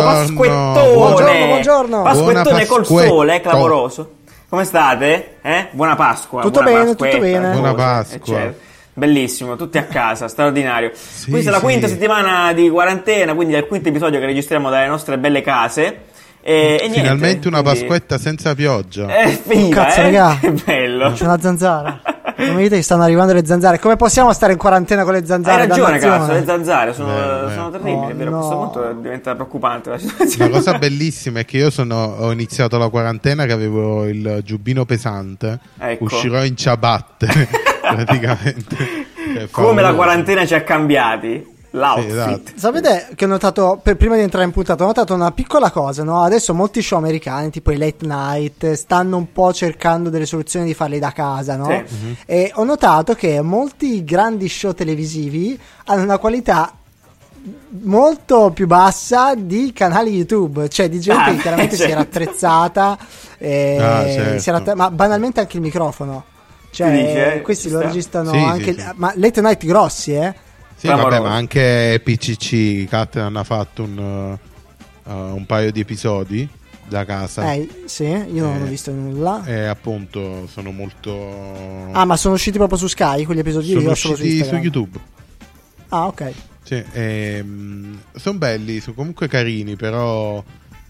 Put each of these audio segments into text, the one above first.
buongiorno, buongiorno, Buongiorno, Pasquettone. Buongiorno, buongiorno. Pasquettone col sole, clamoroso. Come state? Eh? Buona Pasqua. Tutto buona bene, Pasquetta, tutto bene. Buona cose, Pasqua. eccetera. Bellissimo, tutti a casa, straordinario. Questa è la sì. quinta settimana di quarantena, quindi è il quinto episodio che registriamo dalle nostre belle case. E, e niente, Finalmente una quindi- Pasquetta senza pioggia. È finita, Cazzo, eh? raga. Che bello. C'è una zanzara. Non mi dite che stanno arrivando le zanzare. Come possiamo stare in quarantena con le Hai zanzare? ragione, Dannazione. cazzo, le zanzare sono, Vero, vero. sono terribili, Oh, è vero? A no. questo punto diventa preoccupante la La situazione. cosa bellissima è che io sono, ho iniziato la quarantena che avevo il giubbino pesante. Ecco. Uscirò in ciabatte praticamente. Cioè, Come la quarantena ci ha cambiati. L'outfit. Sì, esatto. Sapete che ho notato, per- prima di entrare in puntata, ho notato una piccola cosa, no? Adesso molti show americani, tipo i late night, stanno un po' cercando delle soluzioni di farli da casa, no? Sì. E ho notato che molti grandi show televisivi hanno una qualità molto più bassa di canali YouTube, cioè di gente Ah, che chiaramente si certo. era attrezzata, e Ah, certo. si era att- ma banalmente anche il microfono. Cioè, eh? questi lo sta. registrano Sì, sì, anche, sì. ma late night grossi, eh? Sì, vabbè, ma anche PCC, Cat hanno fatto un, uh, un paio di episodi da casa. Eh, sì, io non ho Eh, visto nulla. E appunto sono molto. Ah, ma sono usciti proprio su Sky quegli episodi sono su usciti su Instagram? YouTube. Ah, ok. Sì, sono belli, sono comunque carini, però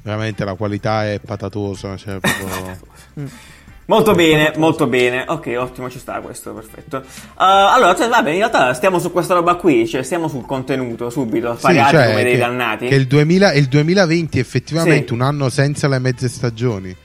veramente la qualità è patatosa. Cioè, proprio... Molto bene, molto bene. Ok, ottimo, ci sta questo, perfetto. Uh, allora, cioè, vabbè, in realtà stiamo su questa roba qui, cioè stiamo sul contenuto subito, Sì, spariati cioè, come dei che, dannati. che il, 2000 il 2020 è effettivamente Sì. un anno senza le mezze stagioni.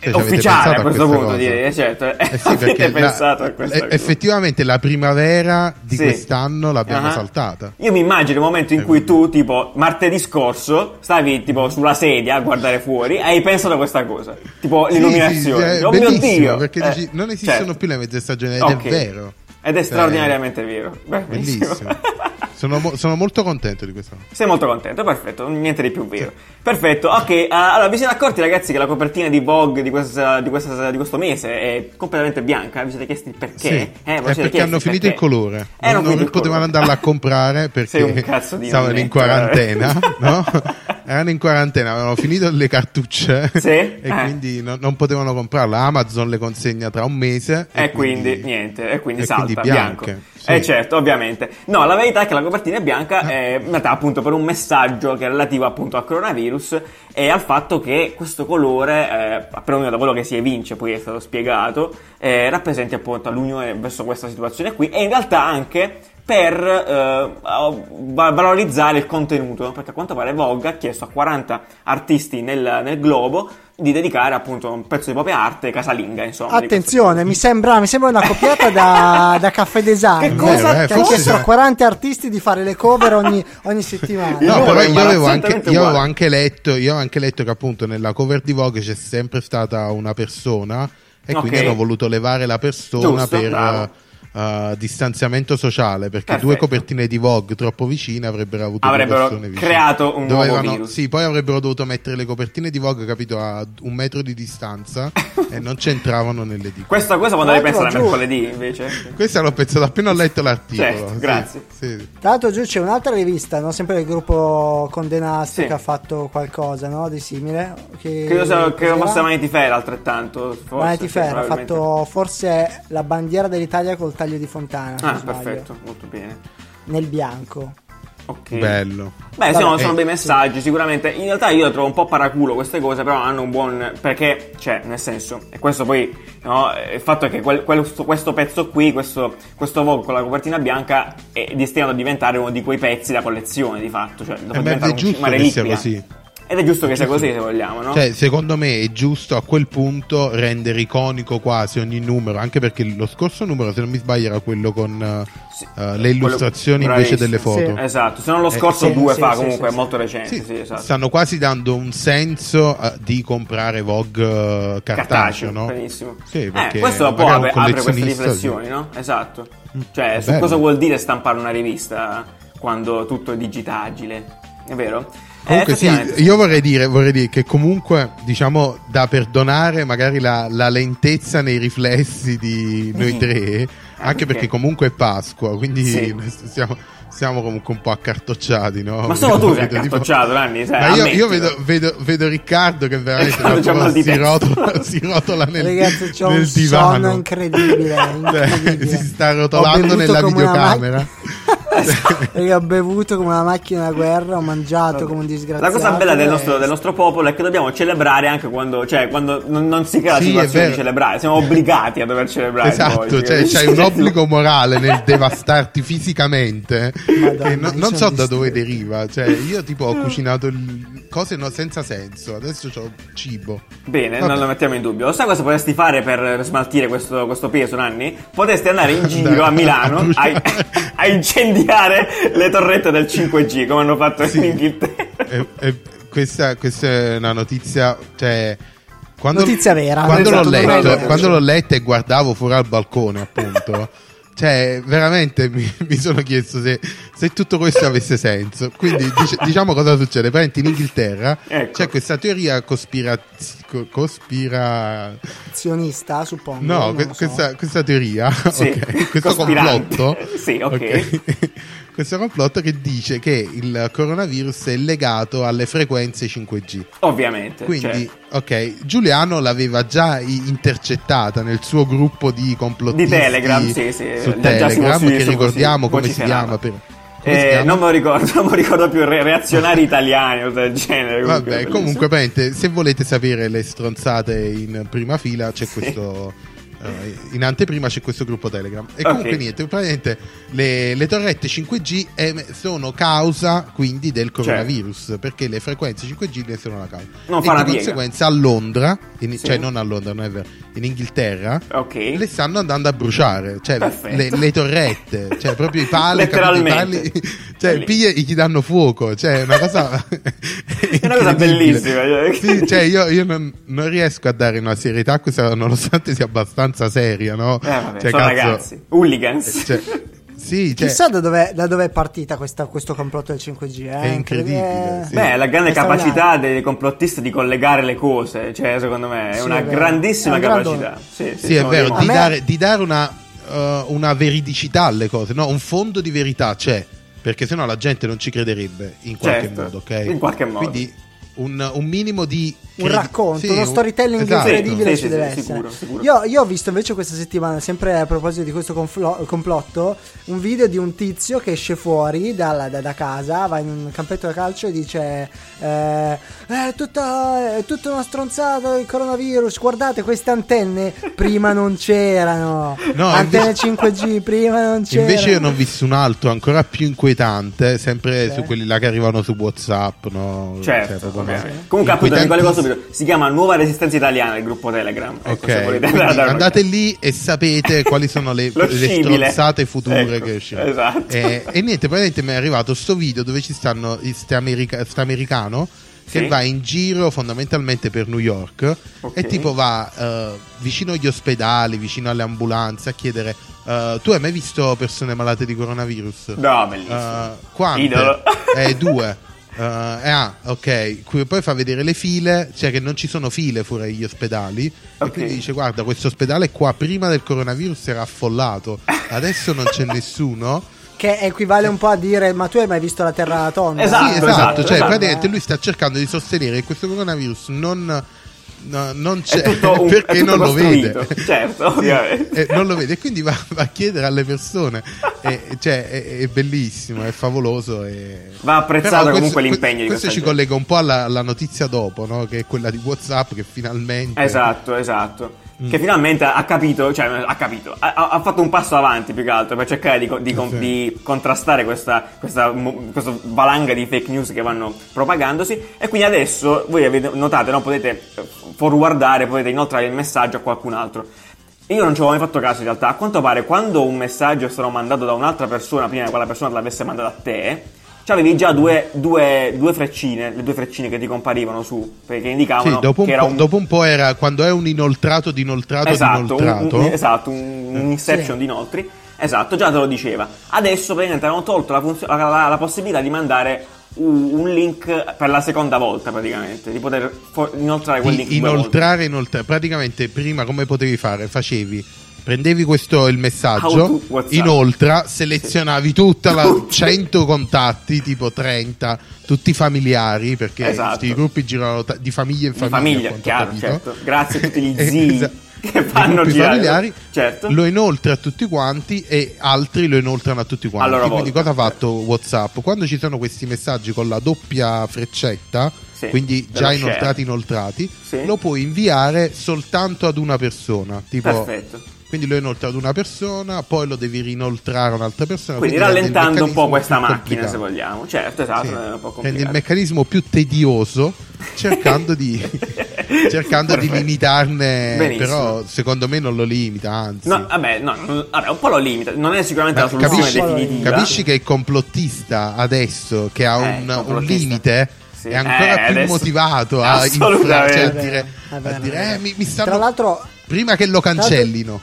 È Cioè, ufficiale a questo punto, cosa? direi, eh, certo. Eh sì, Avete la- pensato a questa eh, cosa. effettivamente la primavera di Sì. quest'anno l'abbiamo Ah. saltata. Io mi immagino il momento in Eh, cui tu, tipo, martedì scorso, stavi tipo sulla sedia a guardare fuori e hai pensato a questa cosa. Tipo Sì, l'illuminazione. sì, oh mio bellissimo, Dio! perché Eh, dici, non esistono certo. più le mezze stagioni ed Ok. è vero. Ed è Cioè, straordinariamente vero. Beh, Bellissimo. sono, mo- sono molto contento di questa cosa. Sei molto contento, perfetto, niente di più vero. Perfetto, ok, eh, allora vi siete accorti ragazzi che la copertina di Vogue di, questa- di questa- di questo mese è completamente bianca? Vi siete chiesti il perché? Sì, Eh, è perché hanno finito il perché? colore. Eh, non, non il potevano colore. andarla a comprare perché stavano in quarantena, no? Erano in quarantena, avevano finito le cartucce Sì? e Eh. quindi non, non potevano comprarla. Amazon le consegna tra un mese E quindi, niente, e quindi e salta, quindi bianco. bianche, sì. Eh certo, ovviamente. No, la verità è che la copertina è bianca Ah. è nata appunto per un messaggio che è relativo appunto al coronavirus e al fatto che questo colore, eh, perlomeno da quello che si evince, poi è stato spiegato, eh, rappresenti appunto l'unione verso questa situazione qui e in realtà anche per eh, va- valorizzare il contenuto, perché a quanto pare Vogue ha chiesto a 40 artisti nel, nel globo di dedicare appunto un pezzo di propria arte casalinga, insomma. Attenzione, mi sembra, mi sembra una copiata da, da Caffè Design. Che cosa- Che Eh, ha chiesto a 40 artisti di fare le cover ogni, ogni settimana. No, numero però io avevo, anche, io avevo anche letto, io avevo anche letto che appunto nella cover di Vogue c'è sempre stata una persona e Ok. quindi hanno voluto levare la persona Giusto, per bravo. Eh, distanziamento sociale perché Perfetto. due copertine di Vogue troppo vicine avrebbero avuto Avrebbero persone vicine. creato un nuovo Dovevano- virus. Sì, poi avrebbero dovuto mettere le copertine di Vogue, capito, a un metro di distanza e non c'entravano nelle dita. Questa cosa quando pensare giù. mercoledì invece. Questa l'ho pensato appena ho letto l'articolo. Certo, Sì, grazie. sì. Tra l'altro giù c'è un'altra rivista, no? sempre del gruppo Condenasti Sì. che ha fatto qualcosa no? di simile. Che, Credo, sia- credo cos'era? fosse Vanity Fair altrettanto. Forse, Vanity Fair ha fatto forse la bandiera dell'Italia col taglio di fontana. Ah, sbaglio, perfetto, molto bene. Nel bianco. Ok. Bello. Beh, sono, Vabbè, sono eh, dei messaggi, sicuramente. In realtà io trovo un po' paraculo queste cose, però hanno un buon. Perché, cioè, nel senso, e questo poi, no, eh, il fatto è che quel- questo, questo pezzo qui, questo, questo Vogue con la copertina bianca, è destinato a diventare uno di quei pezzi da collezione, di fatto. Cioè, dopo Eh, diventare un- una che sia reliquia. così. Ed è giusto che sia così, se vogliamo, no? Cioè, secondo me è giusto a quel punto rendere iconico quasi ogni numero, anche perché lo scorso numero, se non mi sbaglio, era quello con eh, Sì. eh, le illustrazioni Quello- invece delle foto. Esatto, se non lo Eh, scorso sì, due sì, fa, sì, comunque sì, è molto recente. Sì, Sì, esatto. stanno quasi dando un senso eh, di comprare Vogue eh, cartaceo, no? benissimo. Sì, eh, perché questo può magari un apre, apre queste riflessioni, sì. no? Esatto. Cioè, su bello. cosa vuol dire stampare una rivista quando tutto è digitagile? È vero? Comunque Eh, sì, io vorrei dire, vorrei dire che comunque, diciamo, da perdonare magari la, la lentezza nei riflessi di noi tre, anche perché? perché comunque è Pasqua, quindi Sì. noi stiamo, siamo comunque un po' accartocciati, no? Ma solo tu sei Vedo tipo- accartocciato, Nanni. Cioè, Ma io, io vedo, vedo- vedo Riccardo che veramente Riccardo si, rotola, si rotola nel, Ragazzi, c'ho nel un divano. sonno incredibile, Cioè, incredibile. si sta rotolando nella videocamera. Mac- Raga, ho bevuto come una macchina da guerra, ho mangiato come un disgraziato. La cosa bella del nostro, del nostro popolo è che dobbiamo celebrare anche quando, cioè, quando non, non si crea la Sì, situazione di celebrare, siamo obbligati a dover celebrare. Esatto, poi, cioè c'hai un obbligo morale nel devastarti fisicamente Madonna, no- io non sono so da dove deriva. Cioè, io tipo ho cucinato cose no- senza senso, adesso ho cibo. Bene, Vabbè. non lo mettiamo in dubbio. Lo sai cosa potresti fare per smaltire questo, questo peso, Nanni? Potresti andare in giro a a Milano a, bruciare. a incendiare le torrette del 5G come hanno fatto Sì. in Inghilterra. E- e questa, questa è una notizia, cioè. Quando, Notizia vera. Quando, Esatto, l'ho letto, vera. quando l'ho letta e guardavo fuori al balcone, appunto, cioè, veramente mi, mi sono chiesto se, se tutto questo avesse senso. Quindi, dic- diciamo cosa succede. Praticamente in Inghilterra Ecco. c'è questa teoria cospira- co- cospira... Azionista, suppongo. No, que- so. questa, questa teoria, Sì, ok, questo complotto, Sì, ok. Questo complotto che dice che il coronavirus è legato alle frequenze 5G. Ovviamente. Quindi, cioè, ok, Giuliano l'aveva già intercettata nel suo gruppo di complottisti Di Telegram, sì, sì, su Telegram, che ricordiamo sì, come si chiama. Per, eh, non me lo ricordo, non me lo ricordo più. Re- reazionari italiani o del genere. comunque, Vabbè, comunque, se volete sapere le stronzate in prima fila, c'è questo. Eh, in anteprima c'è questo gruppo Telegram. E comunque, Ok. niente, praticamente le, le torrette 5G em- sono causa quindi del coronavirus perché le frequenze 5G ne sono la causa. Certo. Non e di piega. conseguenza a Londra, in- Sì. cioè non a Londra, non è vero, in Inghilterra. Ok. Le stanno andando a bruciare, cioè le, le torrette, cioè proprio i pali? I pali- cioè piglia e gli danno fuoco, cioè è una cosa È una cosa bellissima. Sì, cioè io, io non, non riesco a dare una serietà a questa, nonostante sia abbastanza seria, no? Eh, vabbè, Cioè, sono cazzo, ragazzi. Hooligans. cioè, sì, cioè, Chissà da dove, da dove è partita questa- questo complotto del 5G. Eh? È incredibile, sì. Beh, la grande È straordinario. capacità dei complottisti di collegare le cose, cioè, secondo me, è Sì, una è grandissima È un capacità. Sì, sì, sì, è vero, di me- dare, di dare una, uh, una veridicità alle cose, no? Un fondo di verità c'è, perché sennò la gente non ci crederebbe in qualche Certo, modo, ok? in qualche modo. Quindi un, un minimo di... un racconto, sì, uno un- storytelling esatto. incredibile Sì, ci sì, deve sì, essere. sicuro, sicuro. Io, io ho visto invece questa settimana, sempre a proposito di questo conflo- complotto, un video di un tizio che esce fuori dalla- da, da casa, va in un campetto da calcio e dice: eh, È tutta, è tutta una stronzata il coronavirus. Guardate queste antenne, prima non c'erano. No, antenne invece- 5G, prima non c'erano. Invece io ne ho visto un altro ancora più inquietante, sempre Sì. su quelli là che arrivano su WhatsApp, no? Certo, Cioè, ovviamente. no. Comunque appunto Inquietantissimo. subito. Si chiama Nuova Resistenza Italiana il gruppo Telegram. Ecco, andate lì e sapete quali sono le, le stronzate future Ecco, che usciranno. esatto. Eh, e niente, praticamente mi è arrivato sto video dove ci stanno sta, america- sta americano che Sì. va in giro fondamentalmente per New York Ok. e tipo va eh, vicino agli ospedali, vicino alle ambulanze a chiedere eh, tu hai mai visto persone malate di coronavirus? No, bellissimo. Eh, quante? Idolo. Eh, due. Eh, ah, ok. Poi fa vedere le file, cioè che non ci sono file fuori agli ospedali. Ok. E quindi dice: Guarda, questo ospedale qua prima del coronavirus era affollato, adesso non c'è nessuno. Che equivale un po' a dire: Ma tu hai mai visto la Terra tonda? Esatto, sì, esatto. esatto, cioè, esatto. praticamente lui sta cercando di sostenere che questo coronavirus non. no, non c'è un- perché non lo vede. Certo, Sì, ovviamente. e non lo vede, e quindi va, va a chiedere alle persone. E, cioè, è, è bellissimo, è favoloso. E... Va apprezzato questo- comunque l'impegno di Questo questa ci gente. collega un po' alla, alla notizia dopo, no? che è quella di WhatsApp che finalmente. Esatto, esatto. Mm. Che finalmente ha capito, cioè ha capito, ha, ha- fatto un passo avanti più che altro per cercare di, di Sì. di contrastare questa, questa, questa valanga di fake news che vanno propagandosi. E quindi adesso voi avete, notate, no? potete forwardare, potete inoltrare il messaggio a qualcun altro. Io non ci avevo mai fatto caso in realtà. A quanto pare, quando un messaggio è stato mandato da un'altra persona prima che quella persona te l'avesse mandato a te, avevi già due, due, due freccine, le due freccine che ti comparivano su, perché indicavano Sì, dopo un, po', un dopo un po' era quando è un inoltrato di inoltrato esatto, di un, inoltrato. un- esatto, un, un inception Sì. di inoltri. Esatto, già te lo diceva. Adesso praticamente hanno tolto la, funzio- la- la- la possibilità di mandare un, un link per la seconda volta praticamente, di poter inoltrare quel link di volte. inoltrare, inoltrare. Praticamente prima come potevi fare? Facevi prendevi questo il messaggio, inoltre selezionavi tutta la 100 contatti, tipo 30, tutti familiari, perché Esatto. questi gruppi girano ta- di famiglia in famiglia. famiglia, chiaro, certo. Grazie a tutti gli Eh, zii esatto. che fanno familiari Certo. lo inoltra a tutti quanti e altri lo inoltrano a tutti quanti. A loro Quindi volta, cosa ha fatto WhatsApp? Quando ci sono questi messaggi con la doppia freccetta, Sì, quindi già share. inoltrati inoltrati, Sì. lo puoi inviare soltanto ad una persona. Tipo, Perfetto. Quindi lo inoltra ad una persona, poi lo devi rinoltrare a un'altra persona. Quindi il rallentando un po' questa macchina, complicato. se vogliamo. Certo, esatto, Sì. è un po' Rende il complicato. meccanismo più tedioso cercando di, cercando di limitarne, Benissimo. però secondo me non lo limita, anzi. No, vabbè, no, vabbè, un po' lo limita. Non è sicuramente Ma la soluzione capisci, definitiva. capisci che il complottista adesso che ha Eh, un, un limite Sì. è ancora Eh, più adesso- motivato a, infra- cioè, a dire, a dire, eh, mi, mi stanno Tra l'altro, prima che lo cancellino.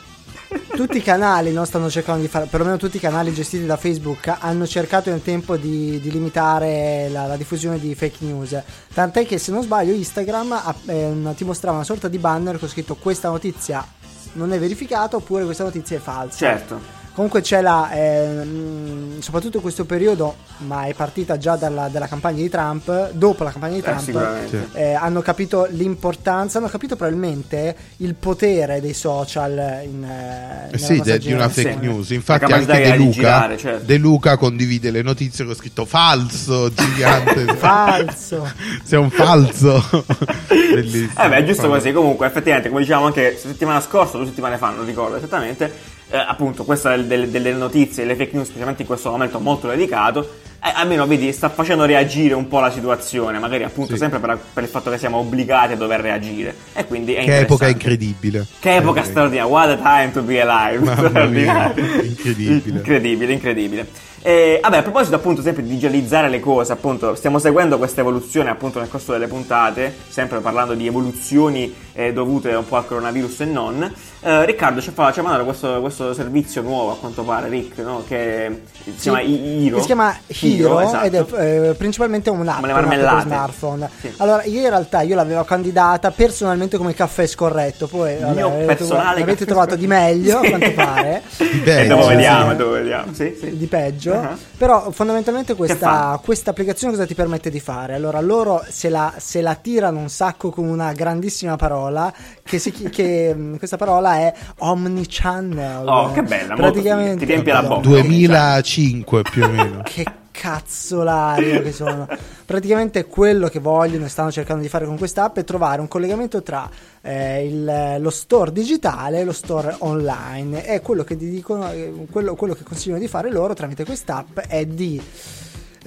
Tutti i canali no, stanno cercando di fare, perlomeno tutti i canali gestiti da Facebook hanno cercato nel tempo di, di limitare la, la diffusione di fake news. Tant'è che se non sbaglio Instagram ehm, ti mostrava una sorta di banner con scritto questa notizia non è verificata oppure questa notizia è falsa. Certo. Comunque c'è la, ehm, soprattutto in questo periodo, ma è partita già dalla, dalla campagna di Trump, dopo la campagna di Eh, Trump, sicuramente. eh, hanno capito l'importanza, hanno capito probabilmente il potere dei social in, eh, Eh sì, de- di una fake news. Infatti, anche che De Luca, girare, certo. De Luca condivide le notizie con scritto falso gigante. Falso. Sei un falso. Bellissimo. Eh beh, è giusto Falso. così. Comunque, effettivamente, come dicevamo anche settimana scorsa, due settimane fa, non ricordo esattamente, eh, appunto, questa del- del- delle notizie, le fake news, specialmente in questo momento molto delicato, eh, almeno vedi, sta facendo reagire un po' la situazione, magari appunto Sì. sempre per, per il fatto che siamo obbligati a dover reagire. E quindi è Che epoca incredibile. Che epoca Eh, straordinaria, what a time to be alive. Mia, incredibile. incredibile, incredibile. E, vabbè, a proposito appunto sempre di digitalizzare le cose, appunto, stiamo seguendo questa evoluzione appunto nel corso delle puntate, sempre parlando di evoluzioni eh, dovute un po' al coronavirus e non. Eh, Riccardo ci, fa, ci ha mandato questo, questo servizio nuovo a quanto pare, Rick, no? che si Sì, chiama Hero. si chiama Hero esatto. ed è eh, principalmente un'app, Come le un'app per marmellate. smartphone. Sì. Allora, io in realtà io l'avevo candidata personalmente come caffè scorretto, poi vabbè, mio avete, personale avete caffè trovato di meglio, Sì. a quanto pare. Beh, e dopo sì, vediamo, sì. dopo vediamo. Sì, sì. di peggio. Uh-huh. Però fondamentalmente questa, questa applicazione cosa ti permette di fare? Allora, loro se la, se la tirano un sacco con una grandissima parola, che, si, chi- che mh, questa parola è Omnichannel. Oh, che bella, Praticamente. ti riempie la bocca. 2005 più o meno. Che cazzolario che sono. Praticamente quello che vogliono e stanno cercando di fare con quest'app è trovare un collegamento tra eh, il- lo store digitale e lo store online. E quello che dicono, eh, quello, quello che consigliano di fare loro tramite quest'app è di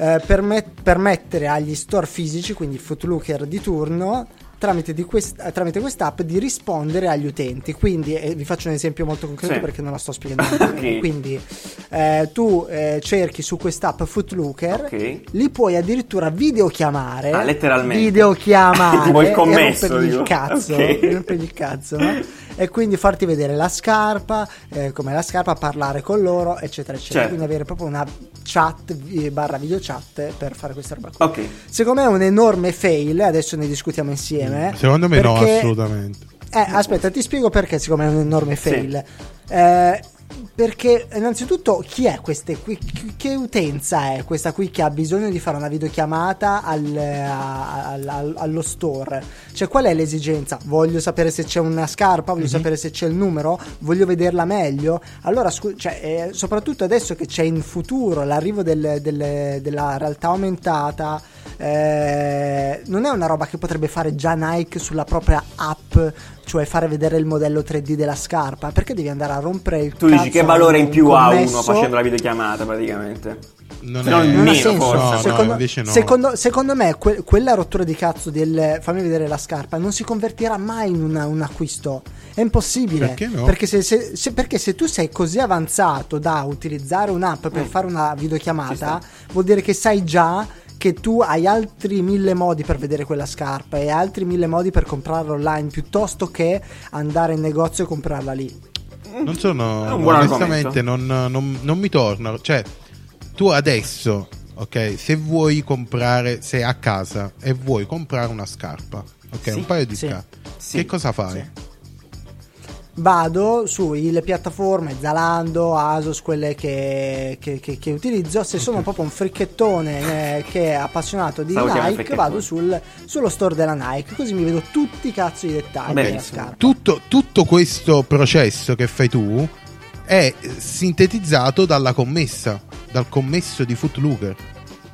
eh, permet- permettere agli store fisici, quindi Footlooker di turno, tramite, di quest- eh, tramite quest'app di rispondere agli utenti. Quindi eh, vi faccio un esempio molto concreto Sì. perché non la sto spiegando. bene. Ok. Quindi eh, tu eh, cerchi su quest'app Footlooker, Ok. li puoi addirittura videochiamare. Ah, letteralmente. Videochiamare. Tipo il e commesso, rompergli il cazzo. Ok. e rompergli il cazzo, no? E quindi farti vedere la scarpa, eh, come la scarpa, parlare con loro, eccetera, eccetera. Certo. Quindi avere proprio una chat eh, barra video chat per fare questa roba qua. Ok. Secondo me è un enorme fail, adesso ne discutiamo insieme. Secondo me no, perché- assolutamente. eh, aspetta, ti spiego perché secondo me è un enorme fail. Eh, perché innanzitutto chi è queste qui? Che utenza è questa qui che ha bisogno di fare una videochiamata al- al- al- allo store? Cioè qual è l'esigenza? Voglio sapere se c'è una scarpa, voglio sapere se c'è il numero, voglio vederla meglio. Allora, scu- cioè, eh, soprattutto adesso che c'è in futuro l'arrivo del- del- della realtà aumentata, eh, non è una roba che potrebbe fare già Nike sulla propria app, cioè fare vedere il modello 3D della scarpa, perché devi andare a rompere il Tu dici che valore in più ha uno facendo la videochiamata praticamente? Non, Non è... il Non ha meno, senso. forse. No, no, secondo, invece no. secondo- secondo me que- quella rottura di cazzo del fammi vedere la scarpa non si convertirà mai in una- un acquisto. È impossibile. Perché no? Perché se, se- se- perché se tu sei così avanzato da utilizzare un'app per Mm. fare una videochiamata, vuol dire che sai già che tu hai altri mille modi per vedere quella scarpa e altri mille modi per comprarla online piuttosto che andare in negozio e comprarla lì. Non sono. Onestamente, non, non- non mi torna. Cioè, tu adesso, ok, se vuoi comprare, sei a casa e vuoi comprare una scarpa, ok, Sì, un paio di sì, scarpe, sì, che cosa fai? Vado sulle piattaforme Zalando, Asos, quelle che, che- che- che utilizzo. Se sono proprio un fricchettone eh, che è appassionato di Stavo Nike, vado sul- sullo store della Nike, così mi vedo tutti i cazzo di dettagli della scarpa. tutto, tutto questo processo che fai tu è sintetizzato dalla commessa, dal commesso di Footlooker.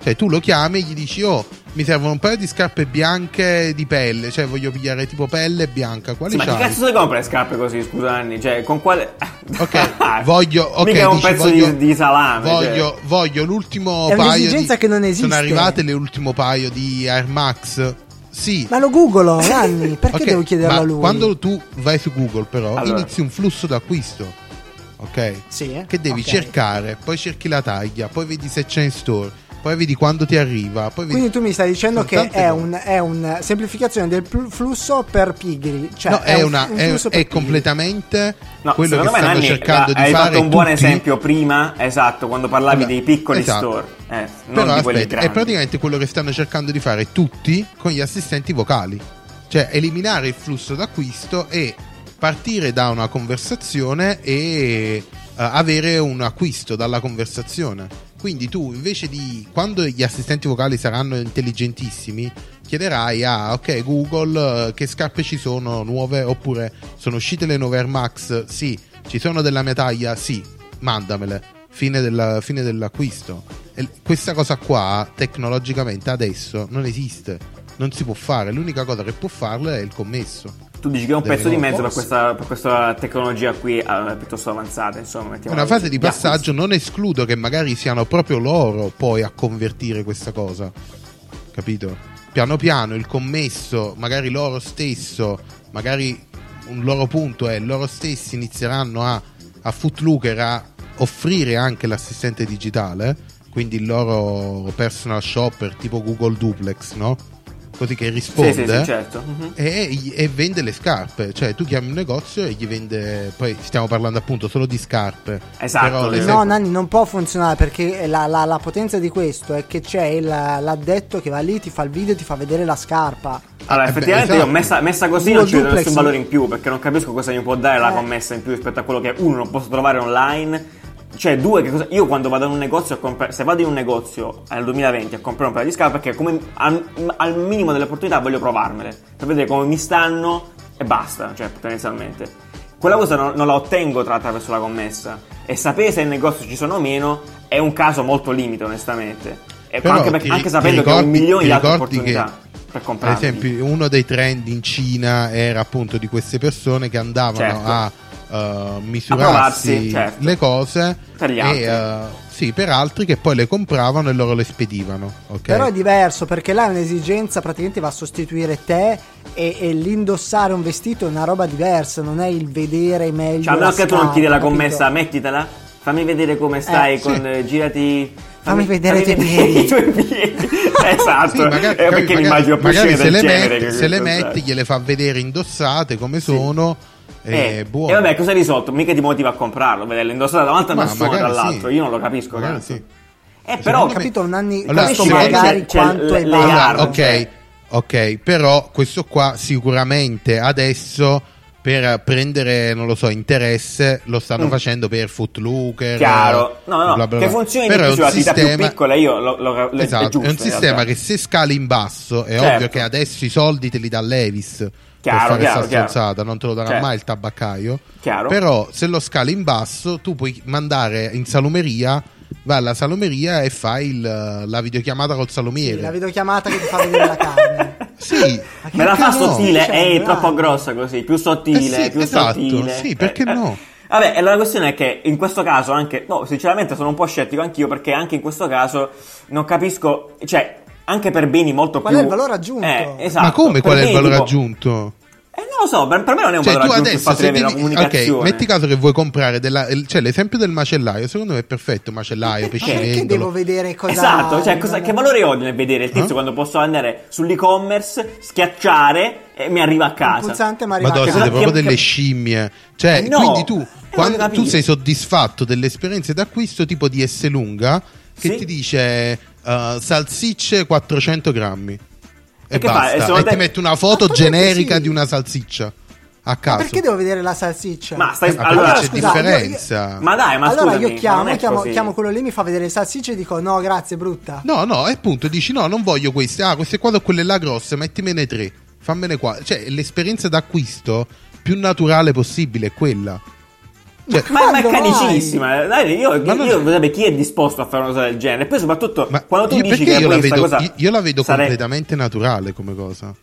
Cioè tu lo chiami e gli dici oh mi servono un paio di scarpe bianche di pelle, cioè voglio pigliare tipo pelle bianca, quali Sì, ma che cazzo si compra le scarpe così, scusa Anni? Cioè, con quale... Ok, voglio, ok, Mica un dici, pezzo voglio- di, di salame. Voglio, cioè. voglio l'ultimo È paio di... che non esiste. Sono arrivate le ultimo paio di Air Max. Sì. Ma lo googolo, Nanni, perché Ok, devo chiederlo a lui? Quando tu vai su Google, però, Allora. inizi un flusso d'acquisto. Ok? Sì, Che devi ok. cercare, poi cerchi la taglia, poi vedi se c'è in store, poi vedi quando ti arriva, poi vedi... Quindi tu mi stai dicendo che è un, è un semplificazione del flusso per pigri. Cioè no, è, un- una, un per è pigri. completamente No, quello che secondo me stanno Nanni, cercando di hai fare fatto un buon tutti. esempio prima, esatto, quando parlavi Allora, dei piccoli esatto. store, eh, non Però di quelli aspetta, grandi. è praticamente quello che stanno cercando di fare tutti con gli assistenti vocali. Cioè eliminare il flusso d'acquisto e partire da una conversazione e eh, avere un acquisto dalla conversazione. Quindi tu invece di quando gli assistenti vocali saranno intelligentissimi, chiederai a ok Google eh, che scarpe ci sono nuove oppure sono uscite le nuove Air Max? Sì, ci sono della mia taglia? Sì, mandamele. Fine, della- fine dell'acquisto. E questa cosa qua tecnologicamente adesso non esiste, non si può fare. L'unica cosa che può farlo è il commesso. Tu dici che è un pezzo di mezzo per questa, per questa tecnologia qui eh, piuttosto avanzata, insomma. Una fase di passaggio, non escludo che magari siano proprio loro poi a convertire questa cosa. Capito? Piano piano il commesso, magari loro stesso, magari un loro punto è loro stessi inizieranno a, a Footlooker a offrire anche l'assistente digitale, quindi il loro personal shopper tipo Google Duplex, no? Così che Sì, risponde sì, sì, certo. Mhm. e, e vende le scarpe. Cioè, tu chiami un negozio e gli vende. Poi stiamo parlando appunto solo di scarpe. Esatto, Però esatto. No, Nanni, non può funzionare perché la, la- la potenza di questo è che c'è il- l'addetto che va lì, ti fa il video e ti fa vedere la scarpa. Allora, Eh beh, effettivamente esatto. io messa, messa così Google non ci vedo Duplex. nessun valore in più perché non capisco cosa mi può dare la Eh. commessa in più rispetto a quello che uno non posso trovare online. Cioè, due, che cosa- io quando vado in un negozio a comprare, se vado in un negozio nel 2020 a comprare un paio di scarpe, perché come al, al minimo delle opportunità voglio provarmele per vedere come mi stanno e basta, cioè, potenzialmente. Quella cosa non, non la ottengo tra attraverso la commessa e sapere se in negozio ci sono o meno è un caso molto limite, onestamente. E Però anche, ti- anche sapendo che ho un ricordi- milione di altre ricordi opportunità per Per esempio, uno dei trend in Cina era appunto di queste persone che andavano Certo. a uh, misurarsi certo. le cose Per gli e uh, sì, per altri che poi le compravano e loro le spedivano. ok? Però è diverso perché là è un'esigenza, praticamente va a sostituire te e, e l'indossare un vestito è una roba diversa, non è il vedere meglio. Cioè, a meno la che tu non chiedi la scarpa, commessa, mettitela. Fammi vedere come stai Eh, con sì. eh, girati. Fammi vedere i tuoi vedere piedi. i tuoi piedi. esatto. Sì, magari, Eh, perché mi magari- immagino più magari scene se, del le che se le metti, gliele fa vedere indossate come sono. Eh, E buono. E vabbè, cosa hai risolto? Mica ti motiva a comprarlo, vederle indossate da un'altra Ma persona, tra magari l'altro. sì. Io non lo capisco, Magari cazzo. sì. Eh, però. Ho capito un anni Allora, questo sì, magari c'è- c'è quanto è le- le valido. armi. Allora, ok, ok, però questo qua sicuramente adesso per prendere, non lo so, interesse lo stanno Mm. facendo per Footlooker. Chiaro, no, no, bla bla che bla. funzioni Però di è più un sull'attività più sistema- piccola, io lo, lo, lo- Esatto, è giusto. è un sistema che se scali in basso è Certo. ovvio che adesso i soldi te li dà Levis Chiaro, per fare chiaro, questa chiaro. stronzata, non te lo darà Certo. mai il tabaccaio. Chiaro. Però se lo scali in basso tu puoi mandare in salumeria, vai alla salumeria e fai il- la videochiamata col salumiere. La videochiamata che ti fa vedere la carne. Sì, Me la fa cazzo sottile, è troppo grossa così, più sottile, Eh sì, più esatto, sottile. sì, perché Eh, eh. no? Vabbè, e la questione è che in questo caso anche, no, sinceramente sono un po' scettico anch'io perché anche in questo caso non capisco, cioè, anche per beni molto Qual più... è il valore aggiunto? Eh, esatto. Ma come qual è il valore tipo- aggiunto? Eh, non lo so, per, per me non è un Cioè, valore tu aggiunto il adesso fatto di se avere comunicazione. ok, metti caso che vuoi comprare della, il- cioè l'esempio del macellaio, secondo me è perfetto. Macellaio, Ma perché pescivendolo. devo vedere cosa Esatto, cioè cosa- che valore ho nel vedere il tizio Eh? quando posso andare sull'e-commerce, schiacciare e mi arriva a Un casa? pulsante ma arriva Madonna, a siete casa. che- proprio che- delle scimmie. Cioè, Eh, no, quindi tu, eh, quando tu sei soddisfatto delle esperienze d'acquisto tipo di S lunga, che Sì. ti dice uh, salsicce 400 grammi. E, E che fa? E basta. E te- ti mette una foto generica sì. di una salsiccia. a caso. Ma perché devo vedere la salsiccia? Ma stai Eh, ma allora, c'è scusa, differenza. Ma dai, ma allora scusami, io chiamo, chiamo, chiamo quello lì, mi fa vedere le salsicce e dico no, grazie, brutta. No, no, e appunto dici no, non voglio queste. Ah, queste qua sono quelle là grosse, mettimene tre. Fammene qua. Cioè, l'esperienza d'acquisto più naturale possibile è quella. Cioè, Ma, ma è Quando mai? canicissima. Dai, io, Ma non- io vorrei chi è disposto a fare una cosa del genere. E poi, soprattutto, ma quando tu io, dici che io la, vedo, cosa io- io la vedo sare- completamente naturale come cosa.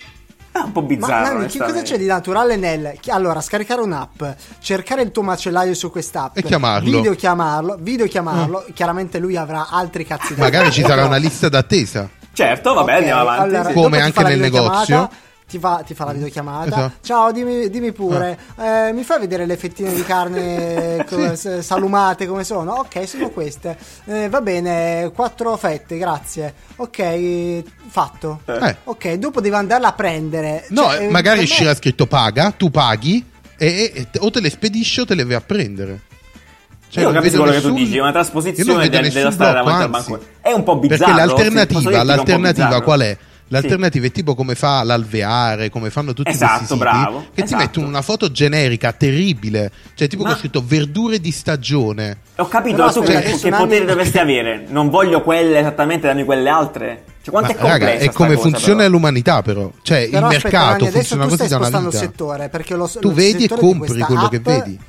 È un po' Ma bizzarro. Nanni, che cosa c'è di naturale nel allora scaricare un'app, cercare il tuo macellaio su quest'app E chiamarlo. video chiamarlo, video chiamarlo, chiaramente lui avrà altri cazzi da Magari ci sarà una lista d'attesa. Certo, vabbè, Ok, andiamo avanti. allora, sì. Come anche nel negozio. Ti fa, ti fa la videochiamata. Esatto. Ciao, dimmi, dimmi pure. eh, mi fai vedere le fettine di carne co- s- salumate come sono? Ok, sono queste. Eh, va bene, quattro fette, grazie. Ok, fatto. Eh. Ok, dopo devi andarla a prendere. No, Cioè, eh, eh, magari per me- uscirà scritto paga, tu paghi e, e- o te le spedisci o te le vai a prendere. Cioè, io non capisco quello che tu nessun- dici, è una trasposizione del- nessun della stare blocco, davanti al banco. È un po' bizzarro. Perché sì, l'alternativa, l'alternativa qual è? L'alternativa è tipo come fa l'alveare, come fanno tutti Esatto, questi siti, bravo, che ti esatto. mettono una foto generica, terribile, cioè tipo Ma- con scritto verdure di stagione. Ho capito, Però tu aspetta, che, che poteri dovresti avere? Non voglio quelle esattamente, dammi quelle altre. Cioè, quanto Ma, è complessa raga, è come cosa, funziona però? l'umanità però, cioè Però il aspetta, mercato adesso funziona così da una vita. settore perché lo, Tu il vedi e compri quello che app- vedi.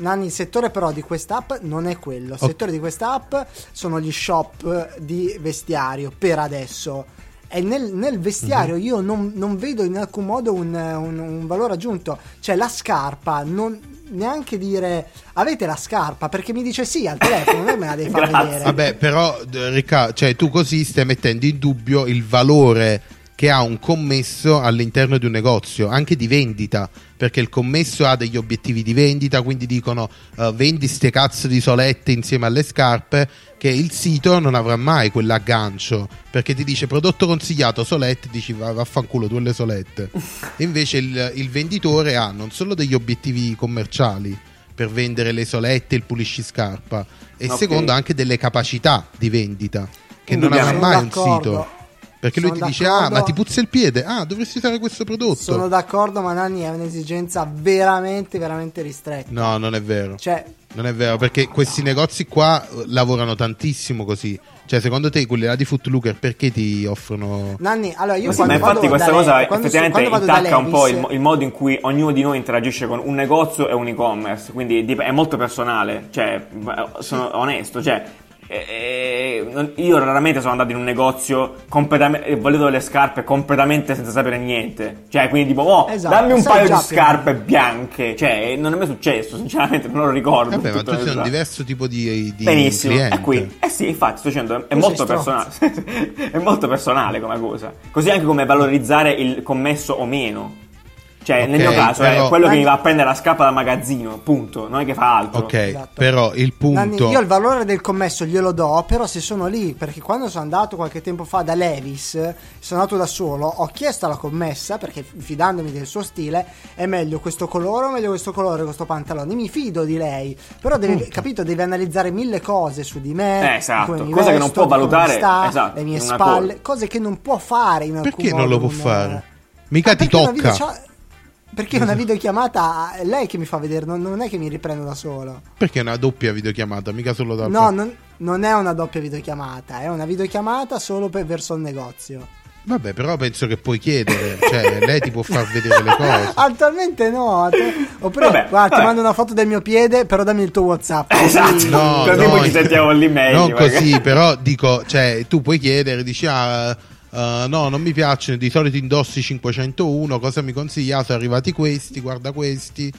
Nanni, il settore però di questa app non è quello. Il Ok. settore di questa app sono gli shop di vestiario per adesso. E nel, nel vestiario Mhm. io non, non vedo in alcun modo un, un- un valore aggiunto. Cioè, la scarpa, non neanche dire avete la scarpa perché mi dice sì al telefono, non me la devi far vedere. Vabbè, però d- Ricca, cioè tu così stai mettendo in dubbio il valore che ha un commesso all'interno di un negozio, anche di vendita, perché il commesso ha degli obiettivi di vendita, quindi dicono eh, vendi ste cazzo di solette insieme alle scarpe, che il sito non avrà mai quell'aggancio, perché ti dice prodotto consigliato solette, dici "Va- vaffanculo tu le solette. E invece il, il venditore ha non solo degli obiettivi commerciali per vendere le solette, il pulisciscarpa, e Ok. secondo anche delle capacità di vendita che non avrà mai un sito. Perché lui Sono ti dice. Ah, ma ti puzza il piede? Ah, dovresti usare questo prodotto. Sono d'accordo, ma Nanni è un'esigenza veramente, veramente ristretta. No, non è vero. Cioè, Non è vero, perché questi negozi qua eh, lavorano tantissimo così. Cioè, secondo te, quelli là di Footlooker, perché ti offrono. Nanni, allora io sì, quando ma infatti vado questa cosa quando, effettivamente quando intacca un po' il, il modo in cui ognuno di noi interagisce con un negozio e un e-commerce, quindi è molto personale, cioè eh, sono onesto, cioè eh, eh, io raramente sono andato in un negozio completamente e volevo le scarpe completamente senza sapere niente, cioè quindi tipo oh Esatto, dammi un paio di scarpe bianche, cè non è mai successo, sinceramente non lo ricordo. Vabbè, ma tu sei un esatto. diverso tipo di, di Benissimo, cliente. è qui. Eh sì, infatti, sto dicendo, è Tu molto personale. è molto personale come cosa. Così anche come valorizzare il commesso o meno. Cioè, nel Ok, mio caso però- è quello che Nanni- mi va a prendere la scappa dal magazzino, punto. Non è che fa altro. Ok, Esatto. però il Nanni, punto. io il valore del commesso glielo do, però se sono lì, perché quando sono andato qualche tempo fa da Levis, sono andato da solo, ho chiesto alla commessa, perché fidandomi del suo stile, è meglio questo colore o meglio questo colore, questo pantalone, mi fido di lei, però deve, capito, deve analizzare mille cose su di me, Eh, esatto. mi Cose che non vesto, può valutare, sta, esatto, le mie spalle, cose che non può fare in alcun Perché non modo lo può fare? Mica Ah, ti perché tocca. Perché una videochiamata è lei che mi fa vedere, non, non è che mi riprendo da solo. Perché è una doppia videochiamata, mica solo da. No, non, non è una doppia videochiamata, è una videochiamata solo per, verso il negozio. Vabbè, però penso che puoi chiedere. cioè, lei ti può far vedere le cose. Attualmente no. Oppure, Vabbè, guarda, ti vabbè. mando una foto del mio piede, però dammi il tuo WhatsApp. Esatto. Così- No, Così no, poi ci sentiamo lì meglio, Non magari. così, però dico, cioè, tu puoi chiedere, dici, ah, eh, no, non mi piacciono, di solito indossi 501, cosa mi consiglia? Sono arrivati questi, guarda questi.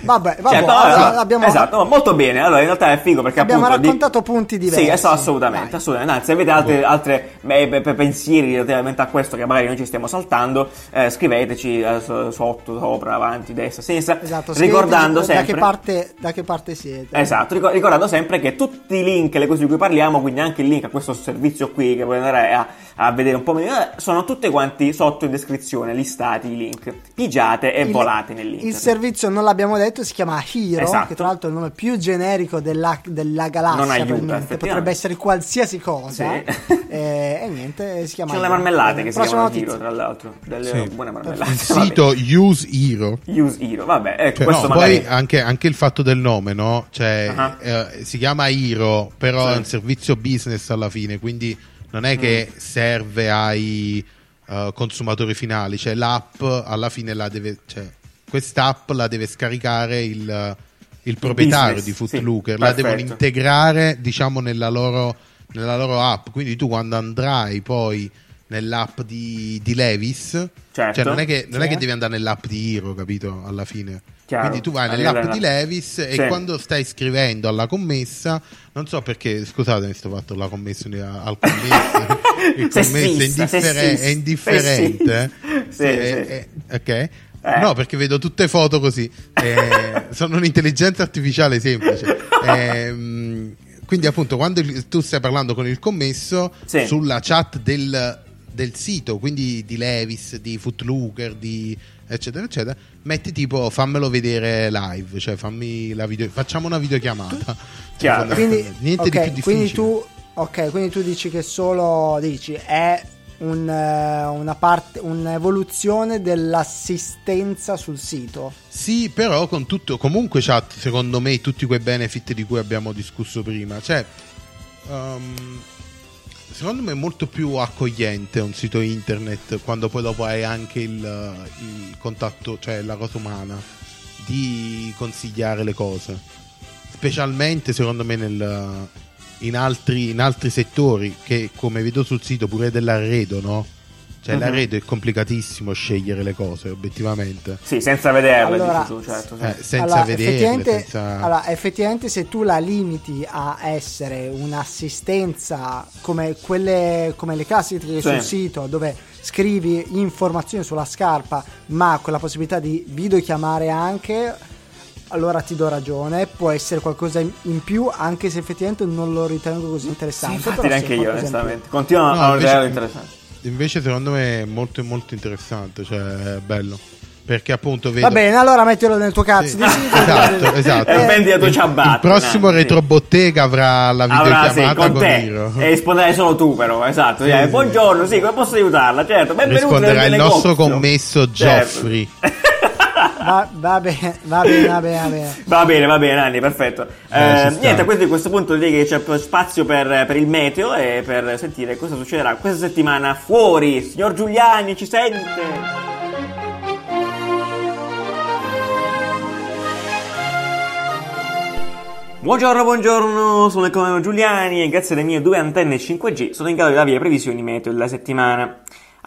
Vabbè, vabbè, Certo, allora, allora, abbiamo, esatto, molto bene. Allora, in realtà è figo perché abbiamo appunto. di- raccontato punti diversi. Sì, esatto, assolutamente, assolutamente. Anzi, se avete altre, altre beh, beh, beh, pensieri relativamente a questo che magari noi ci stiamo saltando, eh, scriveteci eh, so- sotto, sopra, avanti, destra, sinistra. Esatto, ricordando sempre. da che, parte, da che parte siete. Esatto, ricor- ricordando sempre che tutti i link, le cose di cui parliamo, quindi anche il link a questo servizio qui che puoi andare a, a vedere un po' meglio, eh, sono tutti quanti sotto in descrizione, listati i link. Pigiate e Il- volate nel link. Il servizio non l'abbiamo detto, si chiama Hero, Esatto. che tra l'altro è il nome più generico della, della galassia. Non aiuta. Potrebbe essere qualsiasi cosa. Sì. Eh, e niente, si chiama sono le marmellate che si chiamano notizia. Hero, tra l'altro. Delle Sì. buone marmellate. Il sito Use Hero. Use Hero, vabbè, ecco, Cioè, questo no, magari... poi anche, anche il fatto del nome, no? Cioè, Ah. eh, si chiama Hero, però Sì. è un servizio business alla fine, quindi non è che serve ai eh, consumatori finali, cioè l'app alla fine la deve, cioè, quest'app la deve scaricare il, il proprietario business, di sì, Footlooker, la devono integrare, diciamo, nella loro, nella loro app, quindi tu quando andrai poi nell'app di, di Levis, Certo. cioè non è che, non è Sì. che devi andare nell'app di Hero, capito? Alla fine. Chiaro. Quindi tu vai nell'app di Levis e Sì. quando stai scrivendo alla commessa, non so perché, scusatemi, sto fatto la commessa al commesso. Il commesso è, sessista, è indifferente. sessista. Sì, è- sì. è- ok. Eh. No, perché vedo tutte foto così. Eh, sono un'intelligenza artificiale semplice. Ehm, quindi, appunto, quando tu stai parlando con il commesso Sì. sulla chat del, del sito, quindi di Levis, di Footlooker, di eccetera, eccetera, metti tipo fammelo vedere live, cioè fammi la video, facciamo una videochiamata. Chiaro. Quindi, Niente di ok, più difficile. quindi tu, ok, quindi tu dici che solo dici è un, eh, una parte, un'evoluzione dell'assistenza sul sito. Sì, però con tutto, comunque chat, secondo me, tutti quei benefit di cui abbiamo discusso prima. Cioè, ehm, secondo me è molto più accogliente un sito internet quando poi dopo hai anche il, il contatto, cioè la cosa umana, di consigliare le cose. Specialmente, secondo me, nel, in, altri, in altri settori, che come vedo sul sito pure dell'arredo, no? Cioè, Mhm. l'arredo è complicatissimo scegliere le cose, obiettivamente. Sì, senza vederle, Allora, dici tu, certo. sì. Eh, senza allora, vederle, effettivamente, senza... allora, effettivamente se tu la limiti a essere un'assistenza come quelle come le classiche Sì. sul sito dove scrivi informazioni sulla scarpa ma con la possibilità di videochiamare anche allora ti do ragione può essere qualcosa in, più anche se effettivamente non lo ritengo così Sì, interessante infatti sì, neanche io, onestamente. Continuo No, a non invece- ritenere interessante. Invece secondo me è molto molto interessante, cioè è bello. Perché appunto vedo... va bene allora mettilo nel tuo cazzo Sì. di sito Esatto, esatto. E vendi la tua Il- ciabatta, Il prossimo retrobottega avrà la Avrà, sì, videochiamata con con. E risponderai solo tu, però, esatto. Sì, Eh, sì. Buongiorno, sì, come posso aiutarla? Certo, benvenuto Risponderà nel il nostro commesso Certo. Va, va bene va bene va bene, va bene. Va bene, va bene, Nanni, perfetto. Eh, Eh, niente, a questo, a questo punto direi che c'è spazio per, per il meteo e per sentire cosa succederà questa settimana fuori. Signor Giuliani, ci sente? Buongiorno, buongiorno, sono il Comando Giuliani e grazie alle mie due antenne 5G sono in grado di darvi le previsioni meteo della settimana.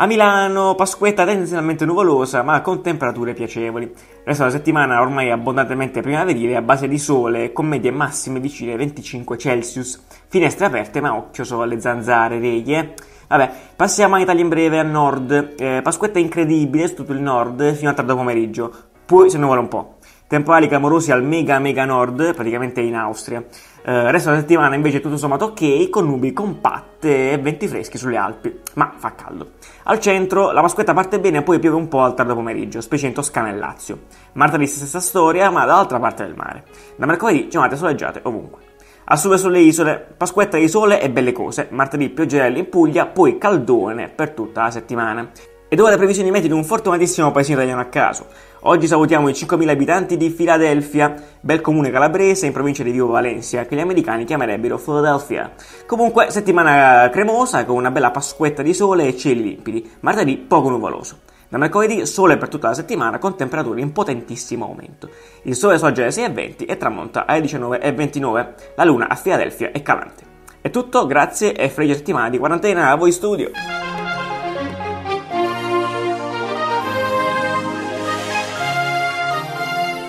A Milano, Pasquetta tendenzialmente nuvolosa ma con temperature piacevoli. Il resto della settimana ormai abbondantemente primaverile a base di sole con medie massime vicine ai 25 Celsius. Finestre aperte ma occhio solo alle zanzare, vedi eh? Vabbè, passiamo a Italia in breve a nord. Eh, Pasquetta incredibile su tutto il nord fino a tardo pomeriggio. Poi si nuvola un po'. Temporali clamorosi al mega mega nord, praticamente in Austria. Eh, resto della settimana invece tutto sommato ok, con nubi compatte e venti freschi sulle Alpi, ma fa caldo. Al centro la Pasquetta parte bene, poi piove un po' al tardo pomeriggio, specie in Toscana e Lazio. Martedì stessa storia, ma dall'altra parte del mare. Da mercoledì giornate soleggiate ovunque. A sud sulle isole, Pasquetta di sole e belle cose, martedì pioggerelle in Puglia, poi caldone per tutta la settimana. Ed ora le previsioni meteo di un fortunatissimo paesino italiano a caso. Oggi salutiamo i 5.000 abitanti di Filadelfia, bel comune calabrese in provincia di Vibo Valencia, che gli americani chiamerebbero Philadelphia. Comunque, settimana cremosa con una bella pasquetta di sole e cieli limpidi, martedì poco nuvoloso. Da mercoledì sole per tutta la settimana con temperature in potentissimo aumento. Il sole sorge alle 6.20 e tramonta alle 19.29. La luna a Filadelfia è calante. È tutto, grazie e fregio settimana di quarantena a voi studio.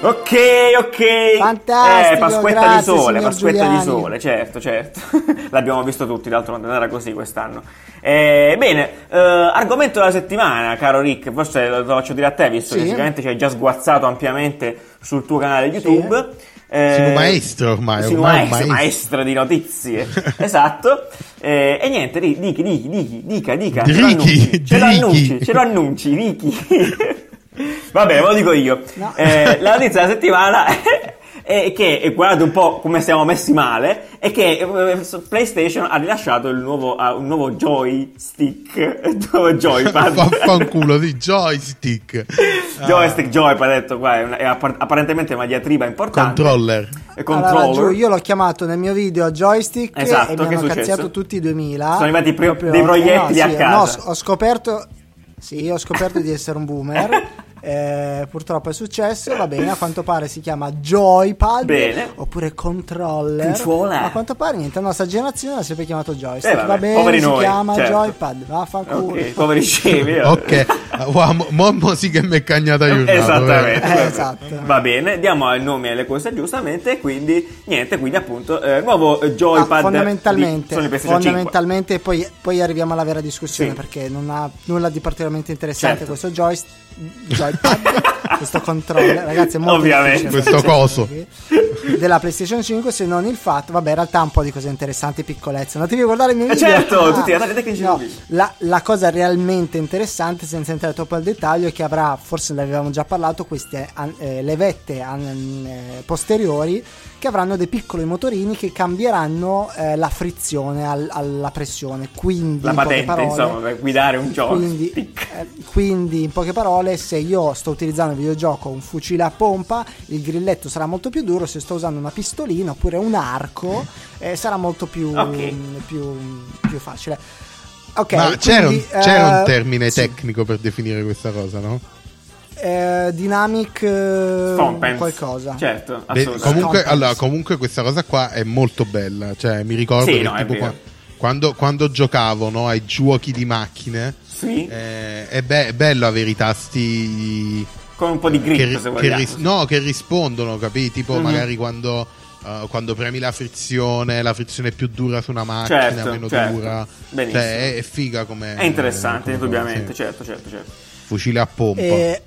Ok, ok. Fantastico, Eh, Pasquetta grazie, di sole, Pasquetta Giuliani. di sole, certo, certo. L'abbiamo visto tutti, d'altronde non era così quest'anno. Eh, bene, eh, argomento della settimana, caro Rick, forse lo, lo faccio dire a te, visto Sì. che sicuramente ci hai già sguazzato ampiamente sul tuo canale YouTube. Eh, Sei un maestro ormai, sì, un ormai maestro, maestro. maestro di notizie. esatto. Eh, e niente, Rick, dica, dica, dica, dica, dica. Ricky, ce lo annunci, ce lo annunci, ce lo annunci, Ricky. Vabbè, ve lo dico io. No. Eh, la notizia della settimana è che, e guardate un po' come siamo messi male, è che eh, PlayStation ha rilasciato il nuovo, ha un nuovo joystick, il nuovo joypad. Vaffanculo di joystick. joystick, joypad, ha detto qua, è, una- è app- apparentemente una diatriba importante. Controller. E Allora, controller. giù, io l'ho chiamato nel mio video joystick Esatto, e mi hanno cazziato tutti i 2000. Sono arrivati i pro- Proprio- dei proiettili eh, a sì, casa. no, ho scoperto sì, ho scoperto di essere un boomer. eh, purtroppo è successo, va bene, a quanto pare si chiama joypad Bene. oppure controller. Ma a quanto pare niente, la nostra generazione l'ha sempre chiamato joystick. Eh, vabbè, va bene, poveri si noi, chiama certo. joypad, vaffanculo. Ok, poveri scemi. Ok, wow, mo, mo- mo sì che mi è cagnata giornata. Esattamente. Eh, esatto. Va bene, diamo il nome alle cose giustamente. Quindi, niente, quindi appunto, eh, nuovo eh, joypad. Ah, di fondamentalmente, 5. fondamentalmente poi, poi arriviamo alla vera discussione Sì. perché non ha nulla di particolarmente interessante Certo. questo joystick, joypad, questo controller, ragazzi è molto Ovviamente. Questo coso. Della PlayStation 5 se non il fatto, vabbè in realtà un po' di cose interessanti, piccolezze, andatevi a guardare il mio Eh, video. certo, tutti i dettagli tecnici No, la, la cosa realmente interessante, senza entrare troppo al dettaglio, è che avrà, forse ne avevamo già parlato, queste eh, levette eh, posteriori che avranno dei piccoli motorini che cambieranno eh, la frizione al- alla pressione. Quindi, La in patente, parole, insomma, per guidare un quindi, joystick. eh, quindi, in poche parole, se io sto utilizzando il videogioco un fucile a pompa, il grilletto sarà molto più duro. Se sto usando una pistolina oppure un arco, eh, sarà molto più, Ok. più, più facile. Ok, Ma c'era, quindi, un, c'era un eh, termine sì, tecnico per definire questa cosa, no? eh, dynamic eh, qualcosa. Certo, Beh, assolutamente. comunque, allora, comunque questa cosa qua è molto bella. Cioè, mi ricordo Sì, che no, è tipo vero. qua- quando, quando giocavo no, ai giochi di macchine, Sì, eh, è, be- è bello avere i tasti con un po' di grip, che, se che vogliamo. ris- no, che rispondono, capì? Tipo Mhm. magari quando, uh, quando premi la frizione, la frizione è più dura su una macchina, Certo, meno certo. dura. Benissimo. Cioè, è, è figa come. È interessante, come indubbiamente, sì. certo, certo, certo. Fucile a pompa. E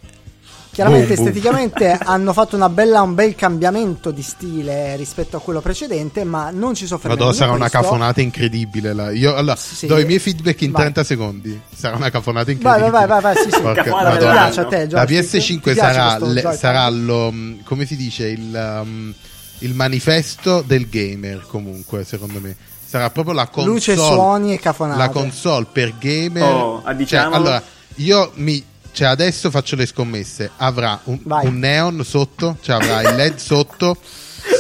chiaramente Boom, boom. esteticamente hanno fatto una bella, un bel cambiamento di stile rispetto a quello precedente, ma non ci soffermiamo Madonna, sarà una cafonata incredibile. là. Io allora, Sì. do i miei feedback in Vai. 30 secondi. Sarà una cafonata incredibile. vai, vai, vai, vai, sì, sì. Porca- Cafonata piace a te, La joystick? PS5 Ti piace sarà, le- sarà lo, mm, come si dice, il, um, il manifesto del gamer comunque, secondo me. Sarà proprio la console. Luce, suoni e cafonate. La console per gamer. Oh, ah, diciamo- Cioè, allora, io mi... Cioè, adesso faccio le scommesse. Avrà un, un neon sotto, cioè avrà il LED sotto.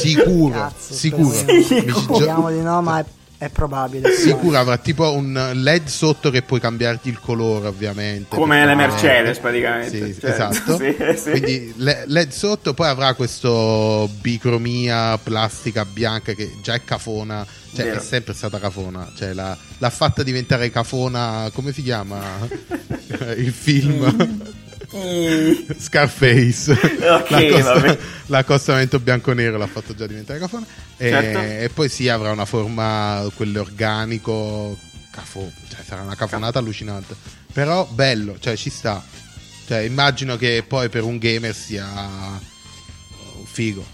Sicuro, Cazzo, sicuro. speriamo- ci gio- di no, ma è, è probabile. Sicuro avrà tipo un LED sotto che puoi cambiarti il colore, ovviamente. Come le Mercedes, praticamente. Sì, Certo. esatto. Sì, sì. Quindi le- LED sotto, poi avrà questo bicromia plastica bianca che già è cafona, cioè Vero. è sempre stata cafona, cioè l'ha, l'ha fatta diventare cafona, come si chiama il film? I- Scarface. Ok, L'accosta- l'accostamento bianco-nero l'ha fatto già diventare cafona e, Certo. e poi sì avrà una forma quell'organico cafo, cioè sarà una cafonata allucinante. Però bello cioè ci sta. Cioè immagino che poi per un gamer sia uh, figo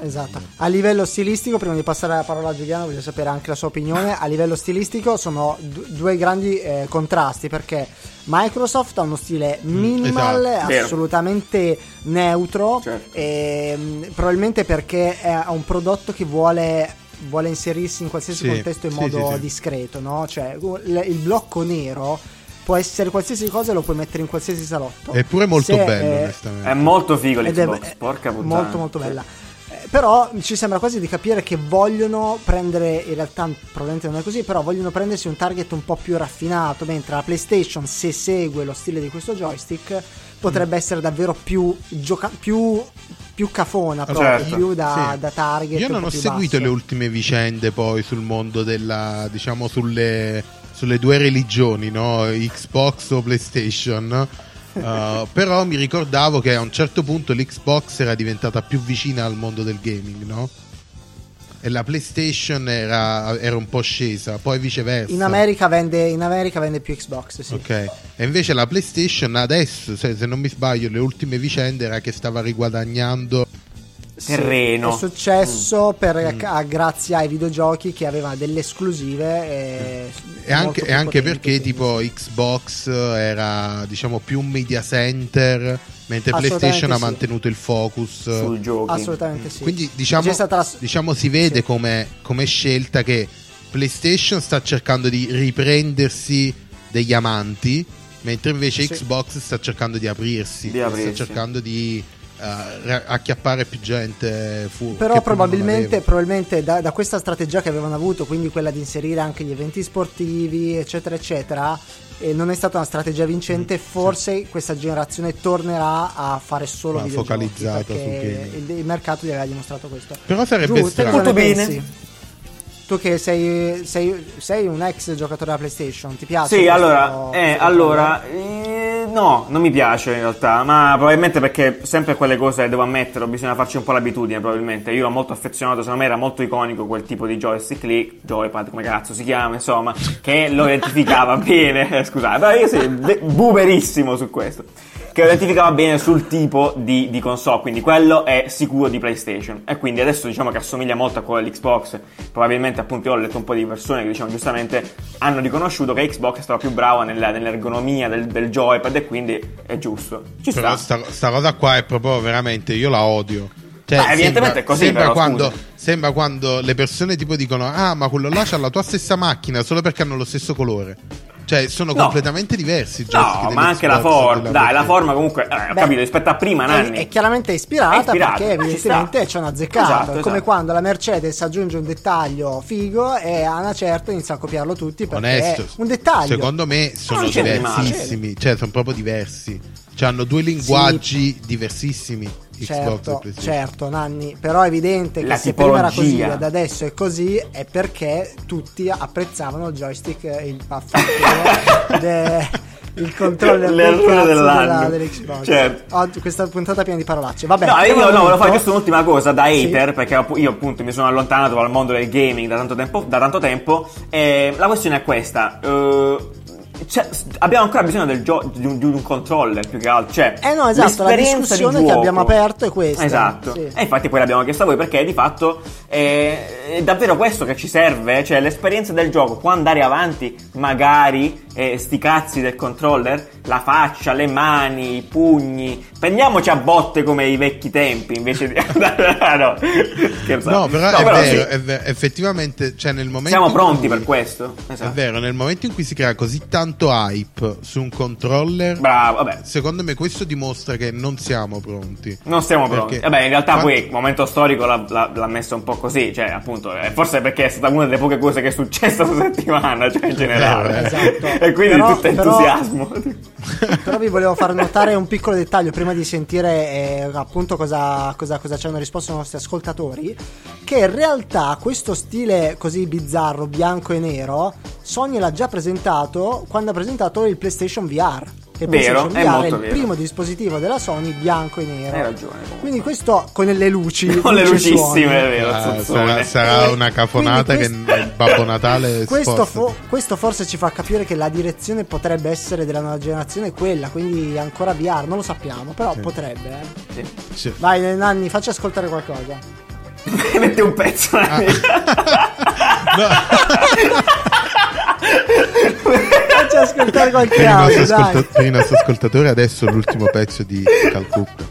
Esatto. A livello stilistico, prima di passare la parola a Giuliano, voglio sapere anche la sua opinione. A livello stilistico sono du- due grandi eh, contrasti perché Microsoft ha uno stile minimal, esatto. Vero. assolutamente neutro, Certo. ehm, probabilmente perché è ha un prodotto che vuole, vuole inserirsi in qualsiasi Sì, contesto in sì, modo sì, sì. discreto, no? Cioè, il, il blocco nero può essere qualsiasi cosa e lo puoi mettere in qualsiasi salotto. è pure molto Se, bello eh, onestamente È molto figo ed è- l'Xbox, è porca puttana. molto molto bella però ci sembra quasi di capire che vogliono prendere in realtà probabilmente non è così però vogliono prendersi un target un po' più raffinato mentre la PlayStation se segue lo stile di questo joystick potrebbe Mm. essere davvero più gioca- più, più cafona proprio, Certo, più da, Sì. da target Io non ho seguito basso. le ultime vicende poi sul mondo della, diciamo, sulle, sulle due religioni, no? Xbox o PlayStation. Uh, però mi ricordavo che a un certo punto l'Xbox era diventata più vicina al mondo del gaming, no? E la PlayStation era, era un po' scesa, poi viceversa. in America, vende, in America vende più Xbox sì. Ok, e invece la PlayStation adesso, se, se non mi sbaglio, le ultime vicende era che stava riguadagnando terreno. È successo per, a- grazie ai videogiochi che aveva delle esclusive e, E anche, e anche perché quindi- tipo Xbox era diciamo più un media center mentre PlayStation ha sì. mantenuto il focus sui giochi. assolutamente sì Quindi diciamo, la- diciamo si vede Sì. come, come scelta che PlayStation sta cercando di riprendersi degli amanti, mentre invece Sì. Xbox sta cercando di aprirsi, Di aprirsi. sta cercando di ra- acchiappare più gente fu- Però probabilmente, probabilmente da, da questa strategia che avevano avuto, quindi quella di inserire anche gli eventi sportivi, eccetera, eccetera, e non è stata una strategia vincente. Mm, forse questa generazione tornerà a fare solo Ma videogiochi focalizzata sul il, il mercato gli aveva dimostrato questo. Però sarebbe Giù, strano. Molto bene. pensi? Tu che sei, sei, sei un ex giocatore della PlayStation, ti piace? Sì, allora, eh, allora eh, no, non mi piace in realtà, ma probabilmente perché sempre quelle cose devo ammetterlo, bisogna farci un po' l'abitudine probabilmente. Io ero molto affezionato, secondo me era molto iconico quel tipo di joystick lì, joypad come cazzo si chiama, insomma, che lo identificava bene, eh, scusate, però io sì, de- boomerissimo su questo. Che lo identificava bene sul tipo di, di console, quindi quello è sicuro di PlayStation. E quindi adesso diciamo che assomiglia molto a quello dell'Xbox. Probabilmente, appunto, io ho letto un po' di persone che diciamo giustamente hanno riconosciuto che Xbox stava più brava nella- nell'ergonomia del, del joypad e quindi è giusto. Ci Però sta. sta, sta cosa qua è proprio veramente io la odio. Cioè, Beh, evidentemente sembra, è così, sembra però, quando, sembra quando le persone tipo dicono: Ah, ma quello là c'ha la tua stessa macchina solo perché hanno lo stesso colore. Cioè, sono No. completamente diversi. i joystick No, ma anche la forma. Dai, la forma comunque. Eh, ho Beh, capito, rispetto a prima, È, Nanni. è chiaramente ispirata, È ispirata, perché evidentemente ci hanno azzeccato. Esatto, è come esatto. quando la Mercedes aggiunge un dettaglio figo e a una certa inizia a copiarlo tutti perché Onesto, è un dettaglio. Secondo me sono c'è diversissimi. Cioè, sono proprio diversi. Cioè, hanno due linguaggi diversissimi. E Certo, certo, Nanni, però è evidente che La se prima era così ed adesso è così è perché tutti apprezzavano il joystick, eh, il affatto, de- il controller del L'errore cazzo dell'anno. della, dell'Xbox. Certo. Oggi questa puntata piena di parolacce. Vabbè, No, io no, volevo fare questa un'ultima cosa da Sì. hater, perché app- io appunto mi sono allontanato dal mondo del gaming da tanto tempo. Da tanto tempo e la questione è questa. eh, c'è- abbiamo ancora bisogno del gio- di, un, di un controller più che altro. Cioè, Eh no, esatto, la l'esperienza di discussione che abbiamo aperto è questa. Esatto. Sì. E infatti poi l'abbiamo chiesto a voi perché di fatto è, è davvero questo che ci serve, cioè l'esperienza del gioco, può andare avanti magari eh, sti cazzi del controller, la faccia, le mani, i pugni, prendiamoci a botte come i vecchi tempi invece di... no, scherzate. No, però, No, è, vero, sì, è ver- effettivamente, cioè nel momento siamo pronti cui- per questo. È Esatto. vero, nel momento in cui si crea così tanto hype su un controller, Bravo, vabbè. secondo me questo dimostra che non siamo pronti. Non siamo pronti. Vabbè, in realtà quando- poi il momento storico l'ha, l'ha- l'ha messo un po' così, cioè appunto, eh, forse perché è stata una delle poche cose che è successa questa settimana, cioè in generale. Esatto. e quindi Però- tutto però- entusiasmo. Però vi volevo far notare un piccolo dettaglio prima di sentire eh, appunto cosa, cosa, cosa ci hanno risposto i nostri ascoltatori. Che in realtà questo stile così bizzarro, bianco e nero, Sony l'ha già presentato quando ha presentato il PlayStation VR. Che il Vero, è VR molto il vero. primo dispositivo della Sony bianco e nero. Hai ragione, comunque. Quindi questo con le luci. Con le luci lucissime, suoni. è vero. Ah, sarà, sarà una cafonata che quindi il Babbo Natale Questo, fo- questo forse ci fa capire che la direzione potrebbe essere della nuova generazione quella, quindi ancora VR, non lo sappiamo, però potrebbe. eh. Sì. Sì. Vai Nanni, facci ascoltare qualcosa. Metti un pezzo. Ah. No, Facci ascoltare qualche dai. ascolta- per i nostri ascoltatori adesso l'ultimo pezzo di Calcutta.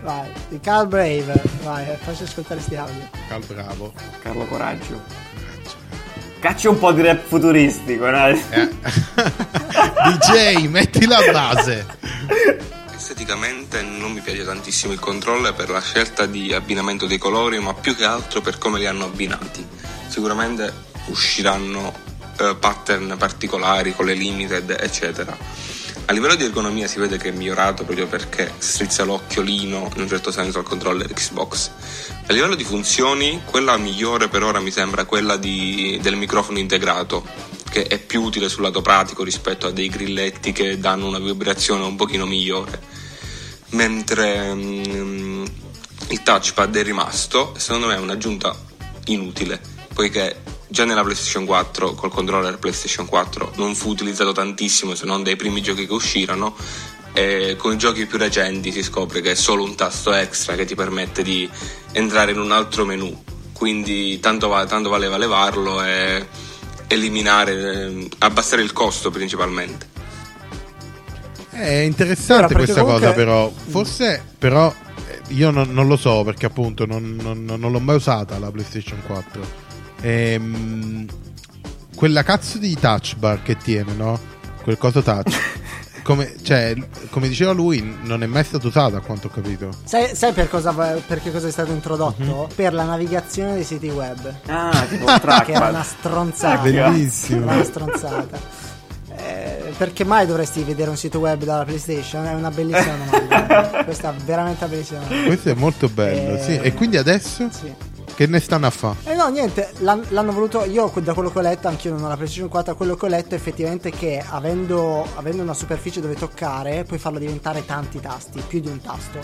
Vai, di Carl Brave. Vai, facci ascoltare sti audio. Cal bravo. Carlo Coraggio. Cacci un po' di rap futuristico, no? Eh. DJ, metti la base. Esteticamente non mi piace tantissimo il controller per la scelta di abbinamento dei colori, ma più che altro per come li hanno abbinati. Sicuramente usciranno eh, pattern particolari con le limited, eccetera. A livello di ergonomia si vede che è migliorato proprio perché strizza l'occhiolino in un certo senso al controller Xbox. A livello di funzioni, quella migliore per ora mi sembra quella di- del microfono integrato, che è più utile sul lato pratico rispetto a dei grilletti che danno una vibrazione un pochino migliore. Mentre mm, il touchpad è rimasto, secondo me è un'aggiunta inutile, poiché già nella PlayStation 4 col controller PlayStation 4 non fu utilizzato tantissimo se non dai primi giochi che uscirono e con i giochi più recenti si scopre che è solo un tasto extra che ti permette di entrare in un altro menu, quindi tanto, va, tanto valeva levarlo e eliminare, eh, abbassare il costo principalmente. È interessante questa comunque- cosa, però. Forse, però, eh, io non, non lo so perché, appunto, non, non- non l'ho mai usata la PlayStation 4. Ehm, quella cazzo di touch bar che tiene, no? Quel coso touch. come, cioè, come diceva lui, non è mai stata usata, a quanto ho capito. Sai, sai per cosa, perché cosa è stato introdotto? Mhm. Per la navigazione dei siti web. Ah, tipo un Che era una trackpad. stronzata. Ah, Bellissimo. Era una stronzata. Eh, perché mai dovresti vedere un sito web dalla PlayStation? È una bellissima domanda. Questa è veramente una bellissima domanda. Questo è molto bello, Eh, sì. E quindi adesso Sì. Che ne stanno a fare? Eh no, niente, l'han- l'hanno voluto. Io, da quello che ho letto, anch'io non ho la PlayStation 4. Quello che ho letto, effettivamente, che avendo, avendo una superficie dove toccare, puoi farlo diventare tanti tasti, più di un tasto.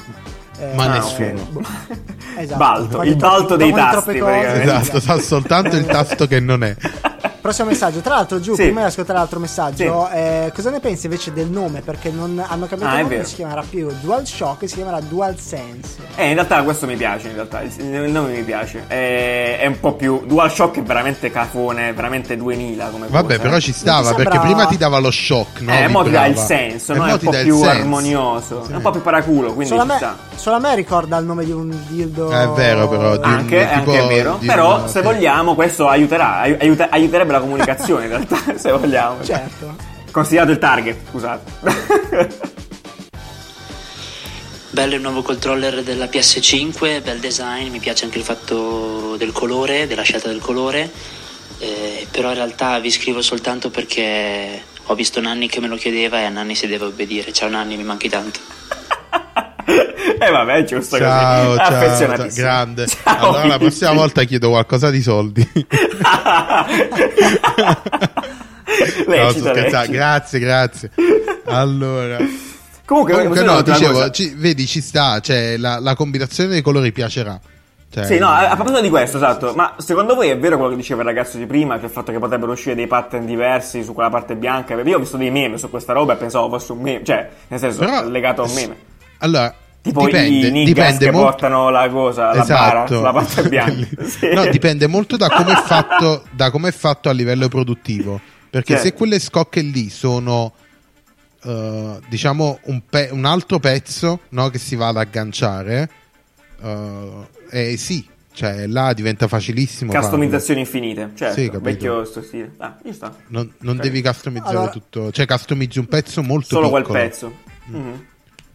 Eh, Ma Ah, nessuno. boh. Esatto. Balto, il balto dei tasti, cose. Esatto, sa soltanto il tasto che non è. Prossimo messaggio. Tra l'altro, giù, Sì. prima di ascoltare l'altro messaggio, eh, cosa ne pensi invece del nome? Perché non hanno cambiato Ah, il nome, si chiamerà più DualShock, si chiamerà DualSense. Eh, in realtà questo mi piace, in realtà, il il nome mi piace. È, è un po' più... DualShock è veramente cafone, veramente 2000 come Vabbè, cosa. però ci stava sembra- perché prima ti dava lo shock, no? eh, mo ti dà il Vibrava. senso, E no? È un po' più armonioso, Sì. è un po' più paraculo, quindi Solo a, ci me, sta. solo a me ricorda il nome di un dildo. È vero, però, di un- Anche, tipo anche è vero, di però una- se sì. vogliamo questo aiuterà, ai- aiuta- aiuterebbe la comunicazione in realtà, se vogliamo. Certo. Considerato il target, scusate. Bello il nuovo controller della PS5, bel design, mi piace anche il fatto del colore, della scelta del colore, eh, però in realtà vi scrivo soltanto perché ho visto Nanni che me lo chiedeva e a Nanni si deve obbedire. Ciao Nanni, mi manchi tanto. E vabbè, giusto Ciao, così. ciao, ciao, grande. Ciao, allora la prossima volta chiedo qualcosa di soldi. No, lecito, lecito. Grazie, grazie. Allora, Comunque, comunque no, dicevo, ci- vedi, ci sta, cioè la, la combinazione dei colori piacerà. Cioè, Sì, no, a a proposito di questo, esatto, ma secondo voi è vero quello che diceva il ragazzo di prima, che il fatto che potrebbero uscire dei pattern diversi su quella parte bianca? Perché io ho visto dei meme su questa roba e pensavo fosse un meme, cioè, nel senso, legato a un meme. Allora, Tipo dipende, i niggas dipende che molto... portano la cosa, la bara sulla parte bianca. Sì. No, dipende molto da come è fatto, da come è fatto a livello produttivo. Perché Certo. se quelle scocche lì sono, eh, diciamo, un, pe- un altro pezzo no, che si va ad agganciare, eh, eh, sì, cioè là diventa facilissimo. farlo. Customizzazioni infinite, certo, Sì, vecchio sto stile. Ah. Non, non Ok. devi customizzare Allora- tutto, cioè customizzi un pezzo molto Solo piccolo. quel pezzo. Mhm.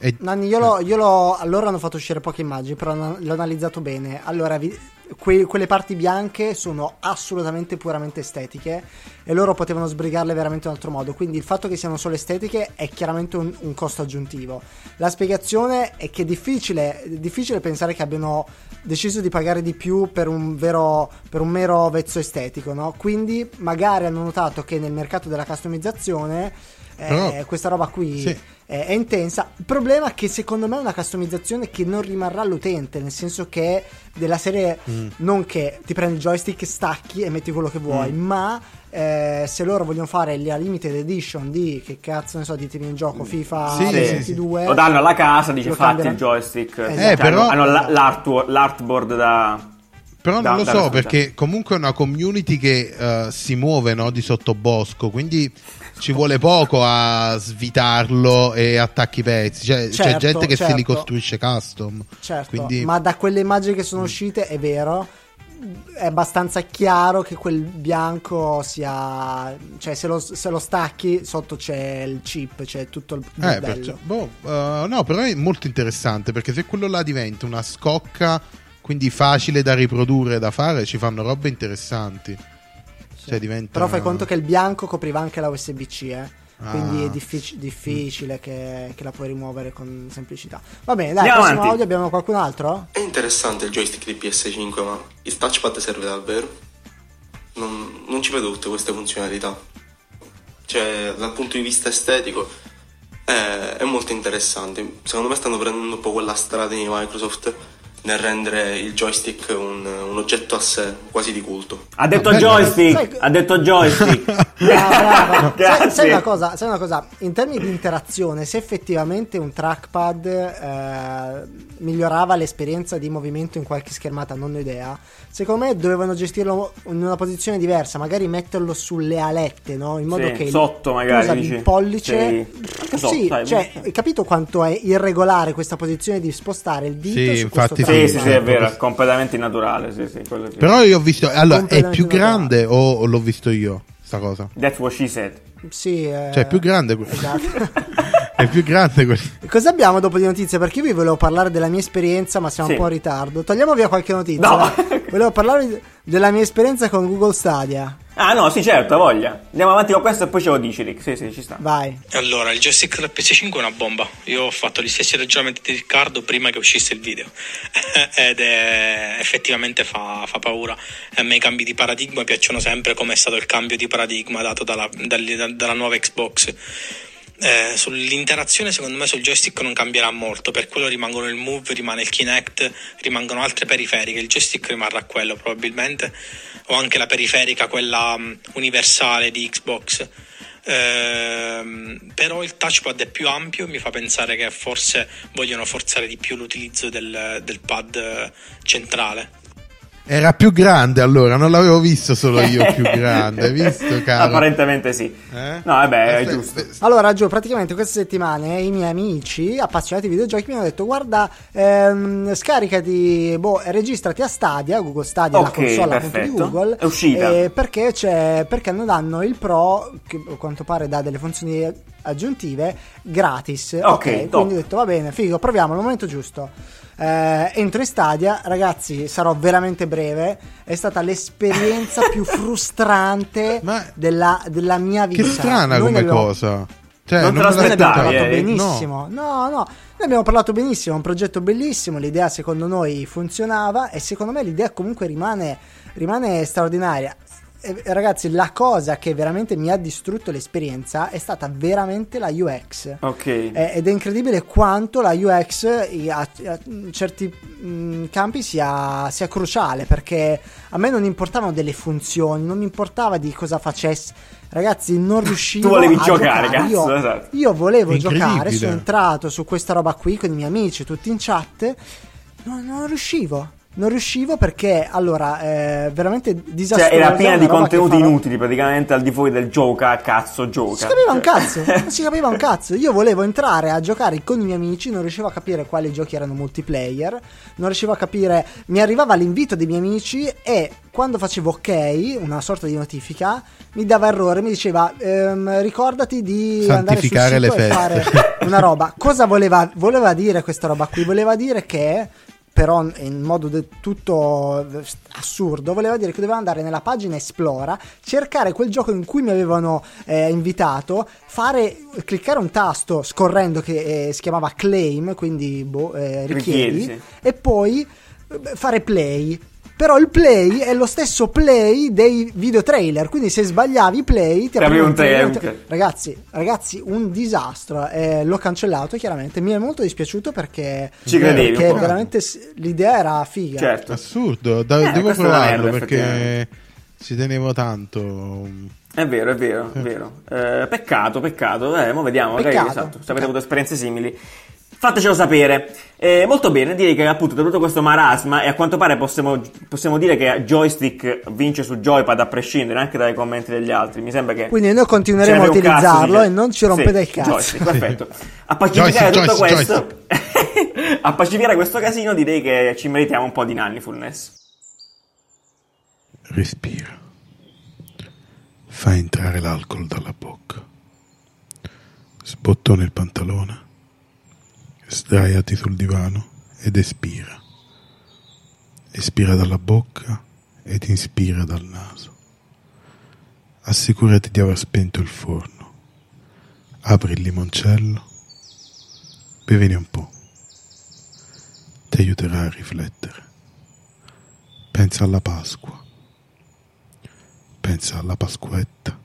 E- Nanni, io l'ho, io l'ho- Allora hanno fatto uscire poche immagini, però l'ho analizzato bene. Allora, vi- que- quelle parti bianche sono assolutamente puramente estetiche e loro potevano sbrigarle veramente in un altro modo. Quindi il fatto che siano solo estetiche è chiaramente un, un costo aggiuntivo. La spiegazione è che è difficile, è difficile pensare che abbiano deciso di pagare di più per un, vero, per un mero vezzo estetico, no? Quindi magari hanno notato che nel mercato della customizzazione eh, Però- questa roba qui Sì. è, è intensa. Il problema è che secondo me è una customizzazione che non rimarrà all'utente, nel senso che della serie Mm. non che ti prendi il joystick, stacchi e metti quello che vuoi, Mm. ma eh, se loro vogliono fare la limited edition di che cazzo ne so, ditemi in gioco FIFA Sì, sì, 22 Lo danno alla casa, dice fatti il cambieranno. joystick. Eh, Cioè, però- hanno, hanno la- l'artwo- l'artboard da... Però da- non lo so perché comunque è una community che eh, si muove no, di sottobosco, quindi ci vuole poco a svitarlo e attacchi i pezzi. Cioè, c'è Certo, gente che se li certo. costruisce custom. Certo, Quindi- ma da quelle immagini che sono uscite è vero. È abbastanza chiaro che quel bianco sia. cioè, se lo, se lo stacchi, sotto c'è il chip, c'è tutto il Eh, perciò- boh, eh, no, però è molto interessante perché se quello là diventa una scocca, quindi facile da riprodurre, da fare, ci fanno robe interessanti. Cioè, diventa... Però fai conto che il bianco copriva anche la USB-C, eh. Quindi Ah. è diffic- difficile che, che la puoi rimuovere con semplicità. Va bene, dai, Andiamo prossimo avanti. audio abbiamo qualcun altro? È interessante il joystick di PS5, ma il touchpad serve davvero? Non, non ci vedo tutte queste funzionalità. Cioè, dal punto di vista estetico, è, è molto interessante. Secondo me stanno prendendo un po' quella strada di Microsoft nel rendere il joystick un, un oggetto a sé, quasi di culto. Ha detto Ah, joystick, Sai- ha detto joystick. Brava. sai, sai una cosa, sai una cosa, in termini di interazione, se effettivamente un trackpad eh, migliorava l'esperienza di movimento in qualche schermata, non ho idea. Secondo me dovevano gestirlo in una posizione diversa, magari metterlo sulle alette, no? In modo Sì, che il- sotto magari, dici. il pollice. Sì. Anche sotto, Sì, dai, cioè, hai capito quanto è irregolare questa posizione di spostare il dito Sì, su infatti questo sì, Sì, sì, sì, è vero, è completamente innaturale, sì, sì, quello sì. Però io ho visto. Allora, è più naturale. grande o, o l'ho visto io? Sta cosa? That's what she said. Sì, eh, Cioè, è più grande. Esatto. è più grande quello. Cosa abbiamo dopo di notizie? Perché io vi volevo parlare della mia esperienza, ma siamo Sì. un po' in ritardo. Togliamo via qualche notizia. No. Volevo parlare della mia esperienza con Google Stadia. Ah, no, sì, certo, voglia. Andiamo avanti con questo e poi ce lo dici, Rick. Sì, sì, ci sta. Vai. Allora, il joystick del PS5 è una bomba. Io ho fatto gli stessi ragionamenti di Riccardo prima che uscisse il video. Ed è, effettivamente fa, fa paura. A me i cambi di paradigma piacciono sempre, come è stato il cambio di paradigma dato dalla, dal- dalla nuova Xbox. Eh, sull'interazione, secondo me, sul joystick non cambierà molto. Per quello rimangono il Move, rimane il Kinect, rimangono altre periferiche. Il joystick rimarrà quello probabilmente, o anche la periferica, quella mh, universale di Xbox. Ehm, però il touchpad è più ampio, mi fa pensare che forse vogliono forzare di più l'utilizzo del, del pad eh, centrale. Era più grande allora, non l'avevo visto solo io più grande. Hai visto, caro? Apparentemente sì. Eh? No, vabbè, è Aspetta, giusto. aspetta. Allora, Gio, praticamente queste settimane i miei amici appassionati di videogiochi mi hanno detto: Guarda, ehm, scaricati, boh, registrati a Stadia, Google Stadia, la Ok, console appunto di. Google. È uscita. eh, perché, c'è, perché non danno il Pro, che a quanto pare dà delle funzioni aggiuntive gratis. Ok, top. quindi ho detto: Va bene, figo, proviamo al momento giusto. Eh, entro in Stadia, ragazzi, sarò veramente breve. È stata l'esperienza più frustrante della, della mia vita. Che strana Noi come abbiamo- cosa. Cioè, Non te ne abbiamo l'aspettavi, parlato eh? benissimo. No. no, Noi abbiamo parlato benissimo. È un progetto bellissimo. L'idea, secondo noi, funzionava. E secondo me l'idea comunque rimane, rimane straordinaria. E, ragazzi, la cosa che veramente mi ha distrutto l'esperienza è stata veramente la UX. Ok. Eh, ed è incredibile quanto la UX a, a certi mh, campi sia, sia cruciale perché a me non importavano delle funzioni, non mi importava di cosa facesse. Ragazzi, non riuscivo Tu volevi a giocare, cazzo, Io, esatto. io volevo giocare, sono entrato su questa roba qui con i miei amici, tutti in chat. No, non riuscivo. Non riuscivo perché allora eh, veramente disastroso. Cioè, era piena di contenuti farò- inutili, praticamente al di fuori del gioca, cazzo, gioca. si capiva un Cioè- cazzo, non si capiva un cazzo. Io volevo entrare a giocare con i miei amici, non riuscivo a capire quali giochi erano multiplayer, non riuscivo a capire. Mi arrivava l'invito dei miei amici e quando facevo ok, una sorta di notifica, mi dava errore, mi diceva ehm, ricordati di Santificare andare sul le sito e feste." fare una roba. Cosa voleva, voleva dire questa roba qui? Voleva dire che però in modo del tutto assurdo, voleva dire che dovevo andare nella pagina Esplora, cercare quel gioco in cui mi avevano eh, invitato, fare, cliccare un tasto scorrendo che eh, si chiamava claim, quindi boh, eh, richiedi, Richiedi, e poi eh, fare play. Però il play è lo stesso play dei video trailer, quindi se sbagliavi i play ti apriva un trailer. trailer. Ragazzi, ragazzi, un disastro. Eh, l'ho cancellato chiaramente. Mi è molto dispiaciuto perché, Ci credevi perché un po'. veramente s- l'idea era figa. Certo. Assurdo, da- Eh, devo provarlo merda, perché ci tenevo tanto. È vero, è vero, è vero. Eh, peccato, peccato. Eh, mo vediamo, magari Peccato, esatto, se avete avuto esperienze simili. Fatecelo sapere. Eh, molto bene, direi che appunto da tutto questo marasma e a quanto pare possiamo, possiamo dire che joystick vince su joypad a prescindere anche dai commenti degli altri. Mi sembra che Quindi noi continueremo a cazzo, utilizzarlo dice- e non ci rompete il Sì, cazzo. joystick, perfetto. A pacificare Joystick, tutto joystick, questo, a pacificare questo casino, direi che ci meritiamo un po' di nannifulness. Respira. Fai entrare l'alcol dalla bocca. Sbottona il pantalone. Sdraiati sul divano ed espira. Espira dalla bocca ed inspira dal naso. Assicurati di aver spento il forno. Apri il limoncello. Bevene un po'. Ti aiuterà a riflettere. Pensa alla Pasqua. Pensa alla Pasquetta.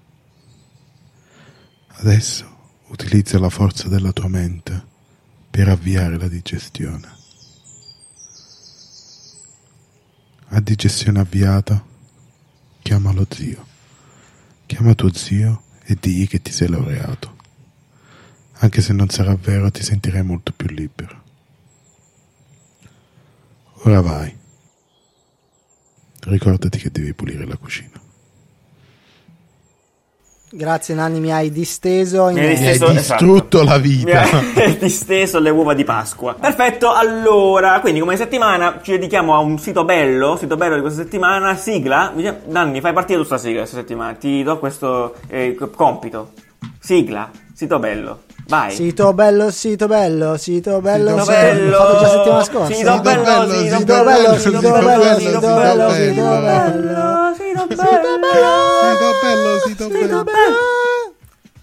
Adesso utilizza la forza della tua mente per avviare la digestione. A digestione avviata. Chiama lo zio. Chiama tuo zio e digli che ti sei laureato. Anche se non sarà vero, ti sentirai molto più libero. Ora vai. Ricordati che devi pulire la cucina. Grazie Nanni, mi hai disteso. In... Mi hai Mi hai distrutto la Mi vita. ha disteso le uova di Pasqua. Perfetto, allora, quindi come settimana ci dedichiamo a un sito bello, sito bello di questa settimana, sigla. Danni, fai partire tu sta sigla questa settimana, ti do questo eh, compito. Sigla, sito bello. Vai. Sito bello, sito bello, sito bello, Sito sito bello. L'ho fatto già settimana scorsa. Sito Sito bello, bello, sito sito Sito bello, bello, sito sito bello, bello, sito sito bello, bello. sito bello. sito Sito bello, sito bello.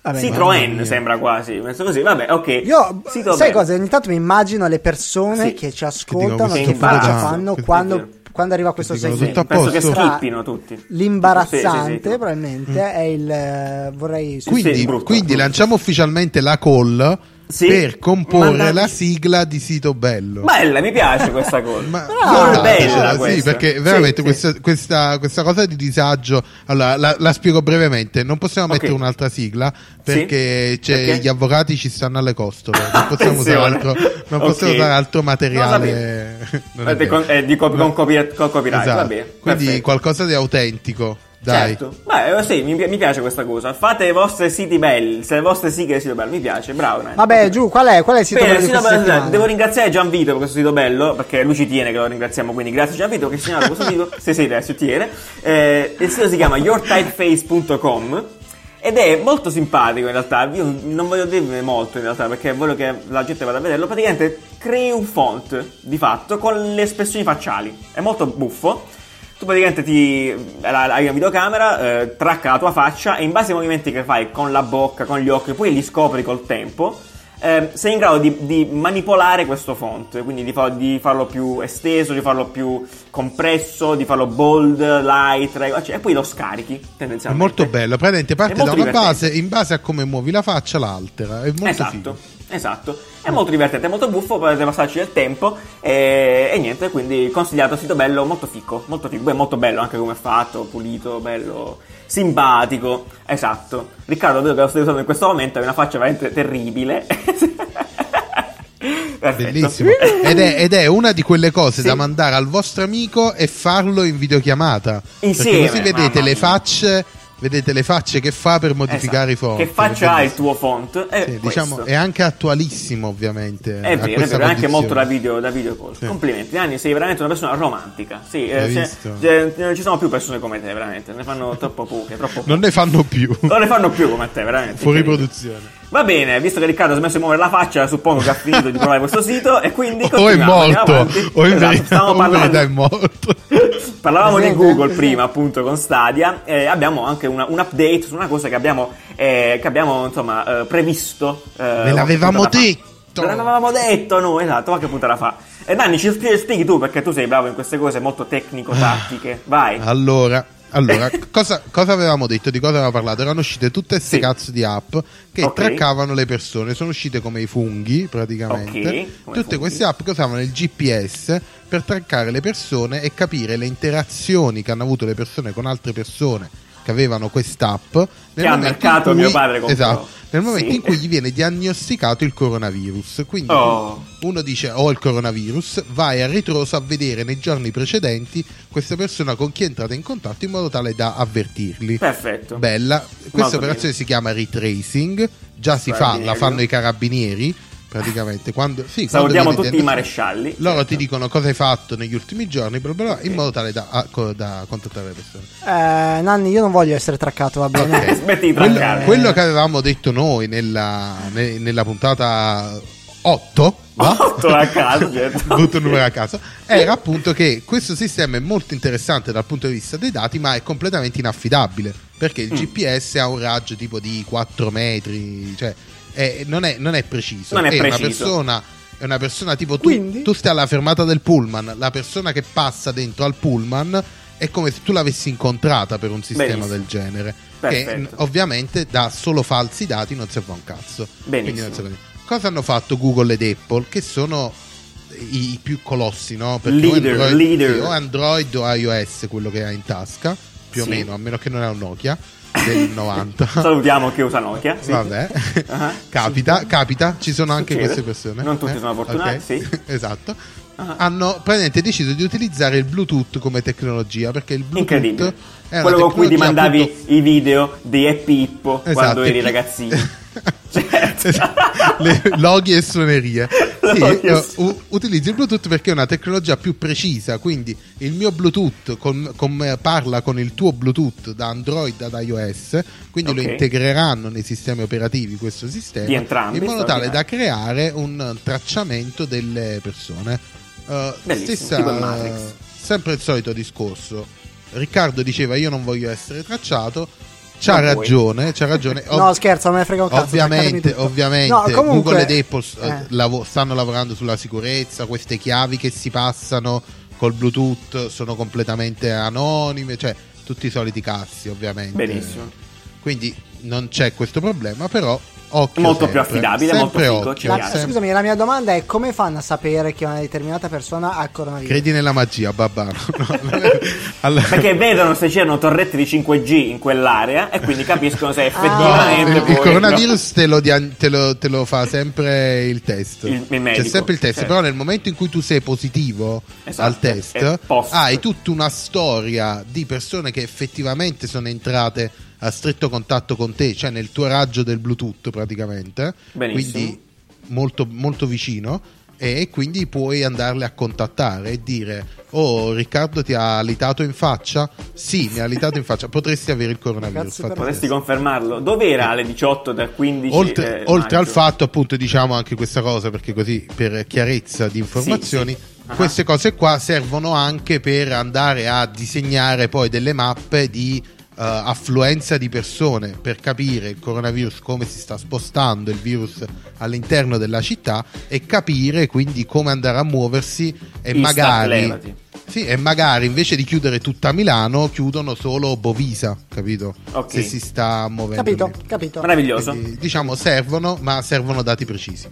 Vabbè, Citroën mia. sembra quasi, penso così, vabbè, ok. Io, Sito sai bello. cosa? Ogni tanto mi immagino le persone Sì. che ci ascoltano, che faccia da- fanno quando, figo. Quando arriva questo segmento. tutto a Penso che posto. schippino tutti. L'imbarazzante, Sì, sì, sì. probabilmente, è il. eh, vorrei. Sì, Quindi, brutto, quindi brutto. lanciamo ufficialmente la call Sì. per comporre Mandate- la sigla di Sito Bello. Bella, mi piace questa cosa. Ma guardate, bella sì, questa. perché veramente Sì, questa, Questa, questa cosa di disagio allora la, la spiego brevemente non possiamo Ok. mettere un'altra sigla perché, c'è- Perché? gli avvocati ci stanno alle costole non possiamo usare altro, non Ok. possiamo usare altro materiale Non è Eh, con, eh, di copy- con copy- con copyright, Esatto. va bene. quindi perfetto. qualcosa di autentico dai Certo. Beh, eh, sì, mi, mi piace questa cosa. Fate i vostri siti belli, se le vostre sigle di sito bello, mi piace, bravo. Nani. Vabbè, giù, qual è, qual è il sito Bene, bello bello, devo ringraziare Gianvito per questo sito bello, perché lui ci tiene che lo ringraziamo, quindi grazie Gianvito che segnalato questo sito. Se sei adesso tiene. Eh, il sito si chiama yourtypeface.com ed è molto simpatico in realtà. Io non voglio dirne molto in realtà, perché voglio che la gente vada a vederlo. Praticamente crei un font di fatto con le espressioni facciali. È molto buffo. Tu praticamente ti hai una videocamera, eh, tracca la tua faccia e in base ai movimenti che fai con la bocca, con gli occhi, poi li scopri col tempo, eh, sei in grado di, di manipolare questo font, quindi di, fa- di farlo più esteso, di farlo più compresso, di farlo bold, light, reg- cioè, e poi lo scarichi è tendenzialmente. molto bello praticamente parte È da una divertente. base in base a come muovi la faccia l'altera è molto Esatto, figo esatto. È molto divertente, è molto buffo, potete passarci del tempo e, e niente, quindi consigliato, sito bello, molto fico, molto fico, Beh, molto bello anche come è fatto, pulito, bello, simpatico, esatto. Riccardo, vedo che lo stai usando in questo momento, hai una faccia veramente terribile. Perfetto. Bellissimo. Ed è, ed è una di quelle cose Sì. da mandare al vostro amico e farlo in videochiamata. Insieme, Perché così vedete le facce. Vedete le facce che fa per modificare Esatto. i font. Che faccia ha il tuo font? È Sì, diciamo, è anche attualissimo, ovviamente. È vero, è vero, è anche molto da video, da video call. Sì. Complimenti, Nanni, sei veramente una persona romantica. Sì, eh, visto? c'è- non ci sono più persone come te, veramente. Ne fanno troppo poche, troppo poche. Non ne fanno più. Non ne fanno più come te, veramente. Fuori produzione. Va bene, visto che Riccardo ha smesso di muovere la faccia, suppongo che ha finito di provare questo sito e quindi O è morto, o in Esatto, verità, stavamo o in parlando- è morto. Parlavamo di Presente, Google prima, appunto, con Stadia. E abbiamo anche una- un update su una cosa che abbiamo, eh, che abbiamo insomma, eh, previsto. eh, Ve l'avevamo detto. Ve l'avevamo detto noi, esatto, qualche puntata fa. E Danni, ci spieghi, spieghi tu perché tu sei bravo in queste cose molto tecnico-tattiche. Vai. Allora, allora cosa, cosa avevamo detto? Di cosa avevamo parlato? Erano uscite tutte queste Sì. cazzo di app che Ok. traccavano le persone. Sono uscite come i funghi, praticamente. Ok, come tutte funghi. queste app che usavano il GPS per traccare le persone e capire le interazioni che hanno avuto le persone con altre persone che avevano quest'app nel Che in mercato cui- mio padre comprò. esatto, nel momento Sì. in cui gli viene diagnosticato il coronavirus. Quindi Oh. uno dice ho il coronavirus, vai a ritroso a vedere nei giorni precedenti questa persona con chi è entrata in contatto in modo tale da avvertirli. Perfetto. Bella, questa Molto operazione bene. si chiama retracing, già si fa, la fanno i carabinieri praticamente. Quando, sì, Salutiamo quando tutti i marescialli. Loro certo. ti dicono cosa hai fatto negli ultimi giorni, bla bla bla, in modo tale da, a- da contattare le persone. Eh, Nanni, io non voglio essere traccato, va bene? Ok. Smetti di Quello, traccare. quello che avevamo detto noi nella, ne- nella puntata 8, va? Otto a caso, certo. butto un numero a caso, era appunto che questo sistema è molto interessante dal punto di vista dei dati, ma è completamente inaffidabile perché Mm. il GPS ha un raggio tipo di 4 metri, cioè è- non, è, non è preciso. Non è una preciso. persona. È una persona tipo tu, Quindi? tu stai alla fermata del pullman, la persona che passa dentro al pullman è come se tu l'avessi incontrata per un sistema Benissimo. del genere. Perfetto. Che ovviamente da solo falsi dati non serve a un cazzo. Cosa hanno fatto Google ed Apple? Che sono i, i più colossi, no? Perché Leader, o Android, leader. sì, o Android o iOS, quello che hai in tasca, più Sì. o meno, a meno che non è un Nokia del 90. Salutiamo chi usa Nokia. sì. Vabbè, Ah. capita, capita, ci sono anche Succede. queste persone. Non tutti Eh, sono fortunati, ok. sì. esatto. Ah. Hanno praticamente deciso di utilizzare il Bluetooth come tecnologia perché il Bluetooth Una Quello con cui ti mandavi appunto- i video di Happy Hippo Esatto, quando eri e chi- ragazzino. Certo. Le loghi e suonerie. Sì, Loghi e eh, su- u- utilizzi il Bluetooth perché è una tecnologia più precisa. Quindi il mio Bluetooth con- con- parla con il tuo Bluetooth da Android ad iOS. Quindi Ok. lo integreranno nei sistemi operativi questo sistema. Entrambi, in modo tale da creare un tracciamento delle persone. Eh, Bellissimo, stessa- sempre il solito discorso. Riccardo diceva: Io non voglio essere tracciato. C'ha Non ragione, c'ha ragione. No, scherzo, me ne frega un cazzo. Ovviamente, ovviamente No, comunque- Google ed Apple eh, eh. lavo- stanno lavorando sulla sicurezza, queste chiavi che si passano col Bluetooth sono completamente anonime, cioè tutti i soliti cazzi ovviamente. Benissimo. Quindi non c'è questo problema, però occhio Molto più sempre, affidabile, molto figo, occhio, scusami, la mia domanda è come fanno a sapere che una determinata persona ha il coronavirus? Credi nella magia. No, è- allora- Perché vedono se c'erano torrette di 5G in quell'area e quindi capiscono se No, effettivamente il, il poi- coronavirus te, lo dia- te lo- te lo fa sempre il test. Il- il medico, C'è sempre il test, certo. però nel momento in cui tu sei positivo Esatto, al test, hai tutta una storia di persone che effettivamente sono entrate a stretto contatto con te, cioè nel tuo raggio del Bluetooth praticamente. Benissimo. Quindi molto, molto vicino. E quindi puoi andarle a contattare e dire: Oh, Riccardo ti ha litato in faccia? Sì, mi ha litato in faccia. Potresti avere il coronavirus. Potresti test." confermarlo? Dov'era alle 18 del 15 oltre, eh, oltre al fatto, appunto, diciamo anche questa cosa perché così per chiarezza di informazioni, Sì, sì. Ah. queste cose qua servono anche per andare a disegnare poi delle mappe di eh, affluenza di persone per capire il coronavirus come si sta spostando il virus all'interno della città e capire quindi come andare a muoversi e Istat, magari levati. sì, e magari invece di chiudere tutta Milano chiudono solo Bovisa, capito? Ok. Se si sta muovendo. Capito, capito. Meraviglioso. Quindi, diciamo servono, ma servono dati precisi.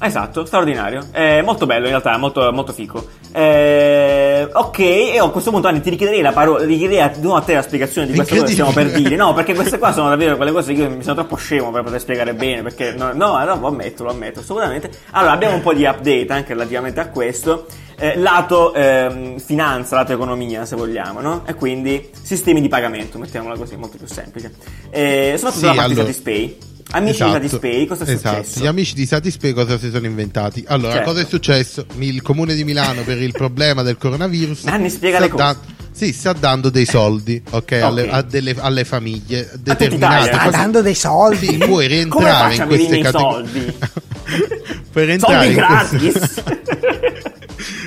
Esatto, straordinario. È molto bello in realtà, molto, molto fico. Eh, ok, e a questo punto Anni ti richiederei la parola, richiederei di nuovo a te la spiegazione di queste cose che stiamo per dire. No, perché queste qua sono davvero quelle cose che io mi sono troppo scemo per poter spiegare bene. Perché no, no, no, lo ammetto, lo ammetto, assolutamente. Allora, abbiamo un po' di update anche relativamente a questo. Eh, lato ehm, finanza, lato economia, se vogliamo, no? E quindi sistemi di pagamento, mettiamola così, molto più semplice. Eh, soprattutto Sì, la parte allora- Satispay. Amici Esatto, di Satispay, cosa è esatto. successo? Gli amici di Satispay cosa si sono inventati? Allora, Certo. cosa è successo? Il comune di Milano per il problema del coronavirus Nanni, spiega sta le cose. da- sì, sta dando dei soldi, ok, alle, Ok. a delle- alle famiglie determinate. Sta dando dei soldi. Sì, puoi rientrare in queste categorie. soldi? per entrare Soldi in queste- gratis!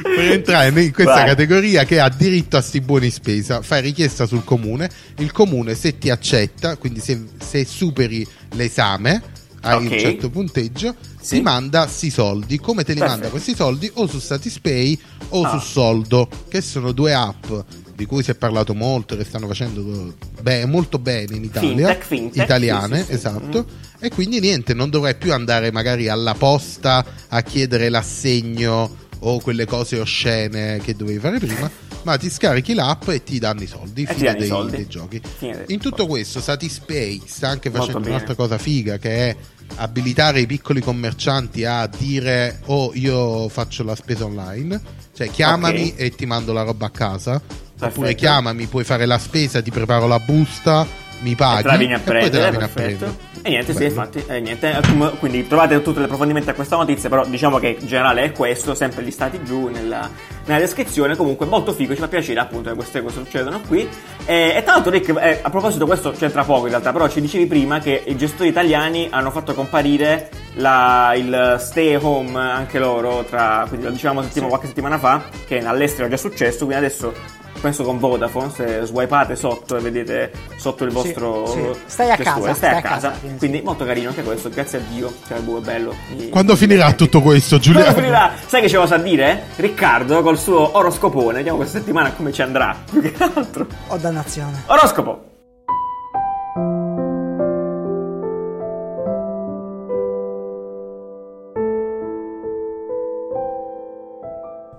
Per entrare in questa Vai. categoria che ha diritto a sti buoni spesa, fai richiesta sul comune, il comune se ti accetta, quindi se, se superi l'esame, hai Ok. un certo punteggio, Sì. ti manda sti soldi. Come te li Perfetto. manda questi soldi? O su Satispay o Ah. su Soldo, che sono due app di cui si è parlato molto, che stanno facendo be- molto bene in Italia, Fintech, fintech, italiane, sì, sì. esatto. Mm. E quindi niente, non dovrai più andare magari alla posta a chiedere l'assegno o quelle cose oscene che dovevi fare prima, ma ti scarichi l'app e ti danno i soldi, E fine dei, soldi. dei giochi. Fine In tutto questo Satispay sta anche facendo un'altra cosa figa che è abilitare i piccoli commercianti a dire oh io faccio la spesa online, cioè chiamami Ok. e ti mando la roba a casa, oppure Perfetto. chiamami, puoi fare la spesa, ti preparo la busta, mi paghi E te la vieni a e prendere, perfetto. prendere. E niente, sì, infatti, e niente. eh, come- Quindi trovate tutti gli approfondimenti a questa notizia, però diciamo che in generale è questo, sempre listati giù nella, nella descrizione. Comunque molto figo, ci fa piacere appunto che queste cose succedono qui. E, e tra l'altro Rick, eh, a proposito questo c'entra poco in realtà, però ci dicevi prima che i gestori italiani hanno fatto comparire la- il stay home anche loro, tra, quindi lo dicevamo settima- qualche settimana fa, che all'estero è già successo, quindi adesso... Penso con Vodafone, se swipate sotto e vedete sotto il vostro sì. Stai a casa, stai a stai a casa. casa, quindi molto carino anche questo, grazie a Dio. Cioè, boh, è bello. Quando finirà tutto questo, Quando Giuliano? finirà? Sai che c'è cosa a dire? Riccardo col suo oroscopone, vediamo questa settimana come ci andrà. Più che altro. Oh dannazione. Oroscopo!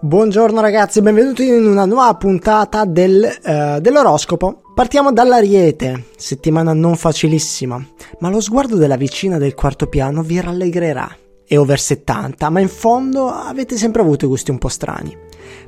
Buongiorno ragazzi, benvenuti in una nuova puntata del, eh, dell'oroscopo. Partiamo dall'Ariete, settimana non facilissima, ma lo sguardo della vicina del quarto piano vi rallegrerà. È over 70, ma in fondo avete sempre avuto gusti un po' strani.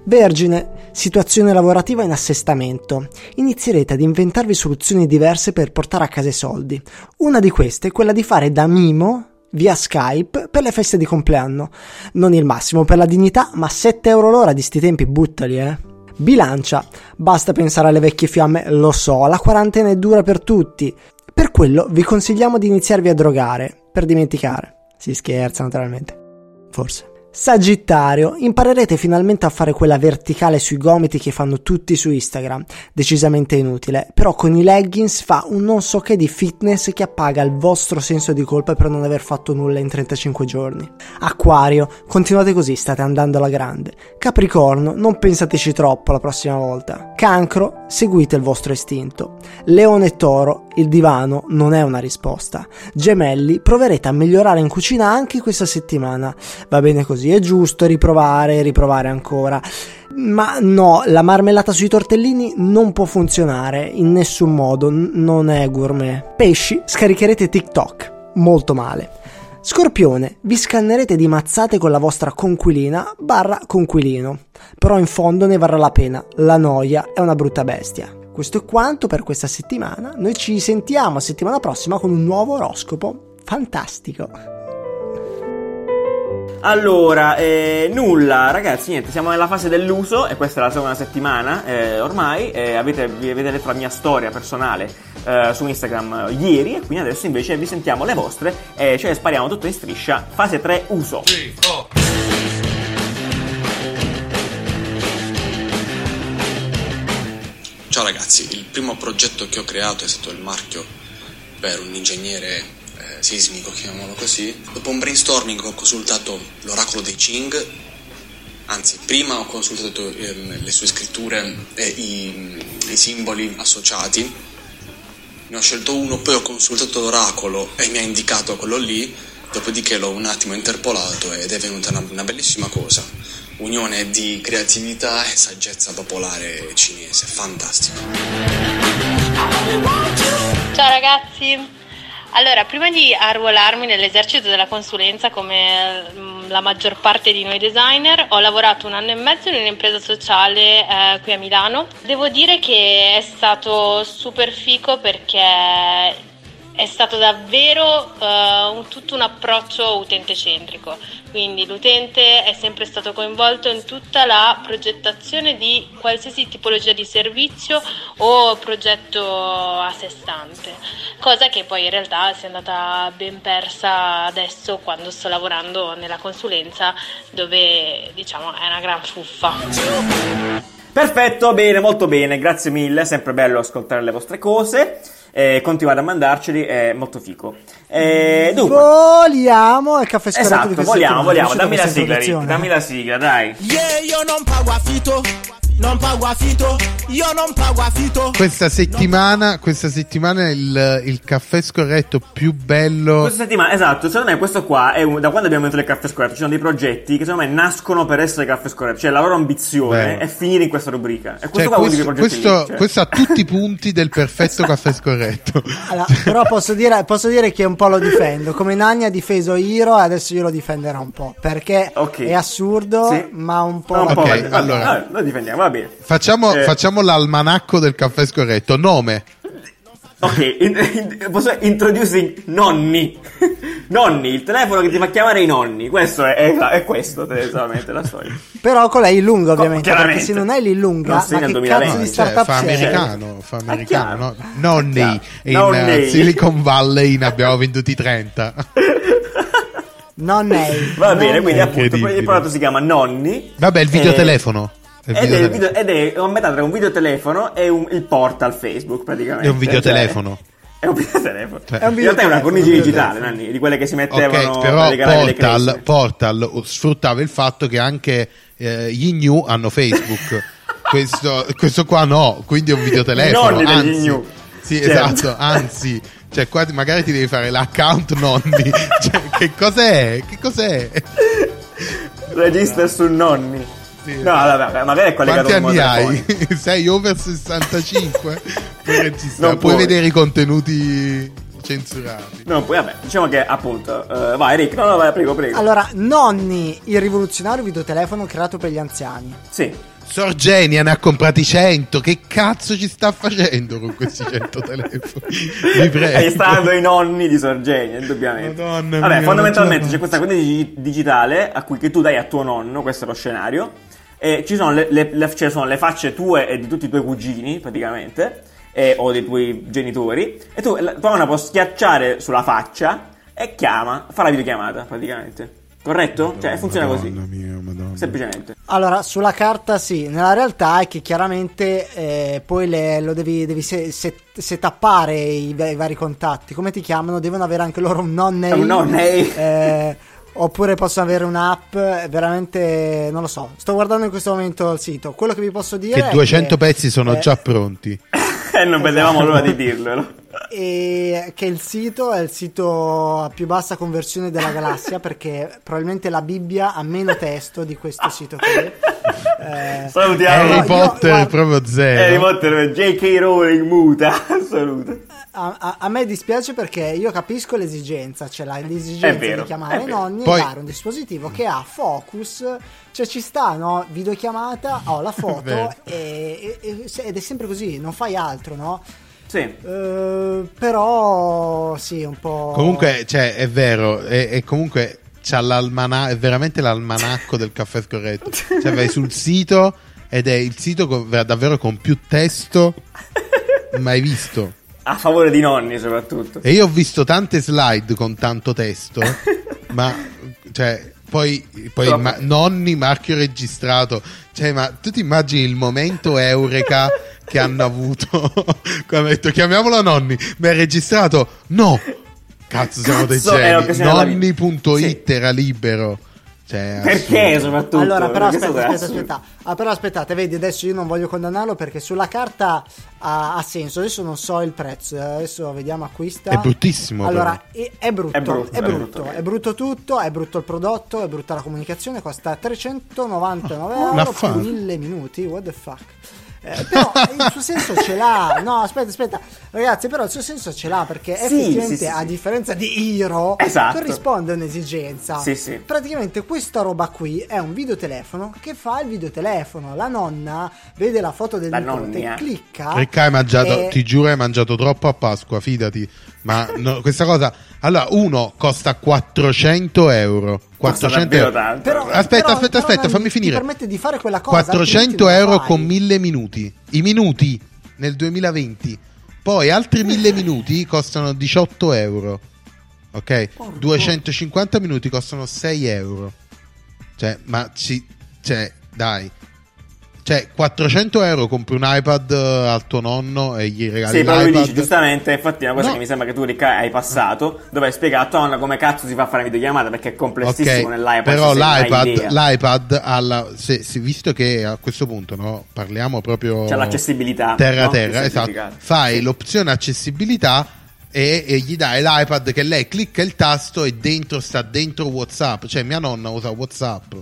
Vergine, situazione lavorativa in assestamento. Inizierete ad inventarvi soluzioni diverse per portare a casa i soldi. Una di queste è quella di fare da mimo via Skype per le feste di compleanno. Non il massimo per la dignità, ma 7 euro l'ora di sti tempi buttali, eh. Bilancia. Basta pensare alle vecchie fiamme, lo so, la quarantena è dura per tutti. Per quello vi consigliamo di iniziarvi a drogare, per dimenticare. Si scherza naturalmente. Forse. Sagittario, imparerete finalmente a fare quella verticale sui gomiti che fanno tutti su Instagram, decisamente inutile, però con i leggings fa un non so che di fitness che appaga il vostro senso di colpa per non aver fatto nulla in 35 giorni. Acquario, continuate così, state andando alla grande. Capricorno, non pensateci troppo la prossima volta. Cancro, seguite il vostro istinto. Leone e Toro, il divano non è una risposta. Gemelli, proverete a migliorare in cucina anche questa settimana. Va bene così è giusto riprovare, riprovare ancora. Ma no, la marmellata sui tortellini non può funzionare in nessun modo, non è gourmet. Pesci, scaricherete TikTok, molto male. Scorpione, vi scannerete di mazzate con la vostra conquilina barra conquilino. Però in fondo ne varrà la pena, la noia è una brutta bestia. Questo è quanto per questa settimana, noi ci sentiamo settimana prossima con un nuovo oroscopo fantastico. Allora, eh, nulla, ragazzi, niente, siamo nella fase dell'uso e questa è la seconda settimana eh, ormai. Eh, avete, vi avete letto la mia storia personale eh, su Instagram eh, ieri e quindi adesso invece vi sentiamo le vostre e ce le spariamo tutto in striscia. Fase 3 uso. Ciao ragazzi, il primo progetto che ho creato è stato il marchio per un ingegnere eh, sismico, chiamiamolo così. Dopo un brainstorming ho consultato l'oracolo dei Ching, anzi prima ho consultato ehm, le sue scritture e i, i simboli associati, ne ho scelto uno, poi ho consultato l'oracolo e mi ha indicato quello lì, dopodiché l'ho un attimo interpolato ed è venuta una, una bellissima cosa. Unione di creatività e saggezza popolare cinese, fantastico. Ciao ragazzi, allora prima di arruolarmi nell'esercito della consulenza come mm, la maggior parte di noi designer ho lavorato un anno e mezzo in un'impresa sociale eh, qui a Milano. Devo dire che è stato super fico perché è stato davvero eh, un, tutto un approccio utente centrico, quindi l'utente è sempre stato coinvolto in tutta la progettazione di qualsiasi tipologia di servizio o progetto a sé stante, cosa che poi in realtà si è andata ben persa adesso quando sto lavorando nella consulenza dove diciamo è una gran fuffa. Perfetto, bene, molto bene, grazie mille, sempre bello ascoltare le vostre cose. Eh, continuate a mandarceli, è molto fico. Eh, dunque, Voliamo il caffè scorretto di esatto, questa vogliamo, vogliamo, dammi la sigla, Rick, dammi la sigla, dai. Yeah, io non pago affitto, non pago affitto, io non pago affitto. Questa settimana, questa settimana è il, il caffè scorretto più bello. Questa settimana, esatto, secondo me questo qua è un, da quando abbiamo inventato il caffè scorretto, ci sono dei progetti che secondo me nascono per essere caffè scorretto, cioè la loro ambizione Vero. è finire in questa rubrica. E questo Cioè, qua è questo, progetti questo, lì, cioè. questo ha tutti i punti del perfetto caffè scorretto. Allora, però posso dire, posso dire che un po' lo difendo. Come Nani ha difeso Hiro, adesso io lo difenderò un po'. Perché Ok. è assurdo, Sì. ma un po'. No, un po', Ok, va bene, allora. bene, lo difendiamo, va bene. Facciamo, Eh. facciamo l'almanacco del caffè scorretto. Nome. Ok, in, in- posso introducing nonni. nonni, il telefono che ti fa chiamare i nonni. Questo è, è, è questo, tendenzialmente, la storia. Però con lei lunga, ovviamente. chiaramente. Perché se non hai l'illunga, Non sei ma nel che 2020. cazzo di Cioè, fa americano, fa americano, no? Nonni. In Nonni. eh, Silicon Valley ne abbiamo venduti 30. Non lei. Va bene, quindi appunto il prodotto si chiama Nonni. Vabbè, il Eh, videotelefono. Il Ed è, videotelefono. video- ed è a metà tra un videotelefono e un- il portal Facebook, praticamente. È un videotelefono. Cioè, è un videotelefono. Cioè- È un In realtà è una videotelefono, cornice digitale, videotelefono. Nanni, di quelle che si mettevano Ok, però Portal. Portal sfruttava il fatto che anche eh, gli New hanno Facebook. questo, questo qua no, quindi è un videotelefono. I nonni degli anzi, New. Sì, Certo. esatto, anzi. Cioè, qua magari ti devi fare l'account nonni. cioè, che cos'è? Che cos'è? Register su Nonni. Sì. No, vabbè, magari è collegato Quanti anni hai? Sei over 65? Puoi registrare, Non puoi puoi. vedere i contenuti censurati. No, poi vabbè, diciamo che appunto. eh, vai, Rick, no, no, vai, prego, prego. Allora, Nonni, il rivoluzionario videotelefono creato per gli anziani. Sì. Sorgenia ne ha comprati 100. Che cazzo ci sta facendo con questi 100 telefoni? Mi prego. E sta dando i nonni di Sorgenia, indubbiamente. Madonna Vabbè, mia, fondamentalmente c'è questa quindi digi- digitale a cui che tu dai a tuo nonno, questo è lo scenario. E ci sono le, le- le- cioè sono le facce tue e di tutti i tuoi cugini, praticamente, e- o dei tuoi genitori. E tu la tua nonna può schiacciare sulla faccia e chiama, fa la videochiamata, praticamente. Corretto? cioè, funziona così. Madonna mia, madonna. Semplicemente. Allora, sulla carta sì, nella realtà è che chiaramente eh, poi le- lo devi, devi se, se- setappare i, i vari contatti. Come ti chiamano? Devono avere anche loro un nonne. Un nonne. Eh, oppure possono avere un'app, eh, veramente non lo so. Sto guardando in questo momento il sito. Quello che vi posso dire Che è 200 che, pezzi sono eh, già pronti. E non vedevamo l'ora di dirvelo. e che il sito è il sito a più bassa conversione della galassia perché probabilmente la Bibbia ha meno testo di questo sito qui. Eh, Salutiamo. Harry io- Potter guarda- proprio zero. Harry Potter, J.K. Rowling muta, assoluta. A, a- a me dispiace perché io capisco l'esigenza, cioè la- l'esigenza È vero, di chiamare è i nonni Poi- e dare un dispositivo che ha focus, cioè ci sta, no? Videochiamata, ho la foto e- e- e- ed è sempre così, non fai altro, no? Sì. Eh, però sì, un po'... Comunque, cioè, è vero, e, e comunque c'ha l'almana- è veramente l'almanacco del caffè scorretto. Cioè, vai sul sito ed è il sito con- davvero con più testo mai visto. A favore di nonni, soprattutto. E io ho visto tante slide con tanto testo, ma cioè, poi, poi ma- nonni marchio registrato. Cioè, ma tu ti immagini il momento eureka che hanno avuto quando hanno detto chiamiamolo nonni, ma è registrato? No! Cazzo, siamo dei Cazzo, geni. l'occasione della vita. Nonni.it Sì. era libero. Cioè, Perché soprattutto? Allora, però aspetta, aspetta, assurdo. aspetta. Ah, però aspettate, vedi, adesso io non voglio condannarlo perché sulla carta ha, ha senso. Adesso non so il prezzo, eh, adesso vediamo acquista. È bruttissimo, Allora, è, è brutto, È brutto, è è brutto, brutto. è brutto tutto, è brutto il prodotto, è brutta la comunicazione, costa 399 Ma euro fa- più 1000 minuti, what the fuck. Eh, però il suo senso ce l'ha. No, aspetta, aspetta. Ragazzi, però il suo senso ce l'ha perché Sì, effettivamente sì, sì, a differenza di Hero Esatto. corrisponde a un'esigenza. Sì, sì. Praticamente questa roba qui è un videotelefono che fa il videotelefono. La nonna vede la foto del La nipote, nonna. clicca. Perché hai mangiato, e- ti giuro, hai mangiato troppo a Pasqua, fidati. Ma no, questa cosa, allora, uno costa 400 euro. Costa 400 davvero euro. tanto. Però- Aspetta, però- aspetta, però aspetta, fammi ti finire. permette di fare quella cosa, 400 altrimenti non euro fai. con 1000 minuti. I minuti nel 2020. Poi altri 1000 minuti costano 18 euro. Ok? 250 minuti costano 6 euro. Cioè, ma ci. Cioè, dai. Cioè, 400 euro compri un iPad eh, al tuo nonno e gli regali Sì, però lui l'iPad. dice giustamente, infatti è una cosa No. che mi sembra che tu Ricca hai passato, dove hai spiegato a nonna come cazzo si fa a fare videochiamata perché è complessissimo Ok, nell'iPad. però l'iPad, l'iPad alla, se, se- visto che a questo punto no, parliamo proprio C'è l'accessibilità, terra no? terra, esatto. Fai Sì. l'opzione accessibilità e, e gli dai l'iPad che lei clicca il tasto e dentro sta dentro WhatsApp, cioè mia nonna usa WhatsApp.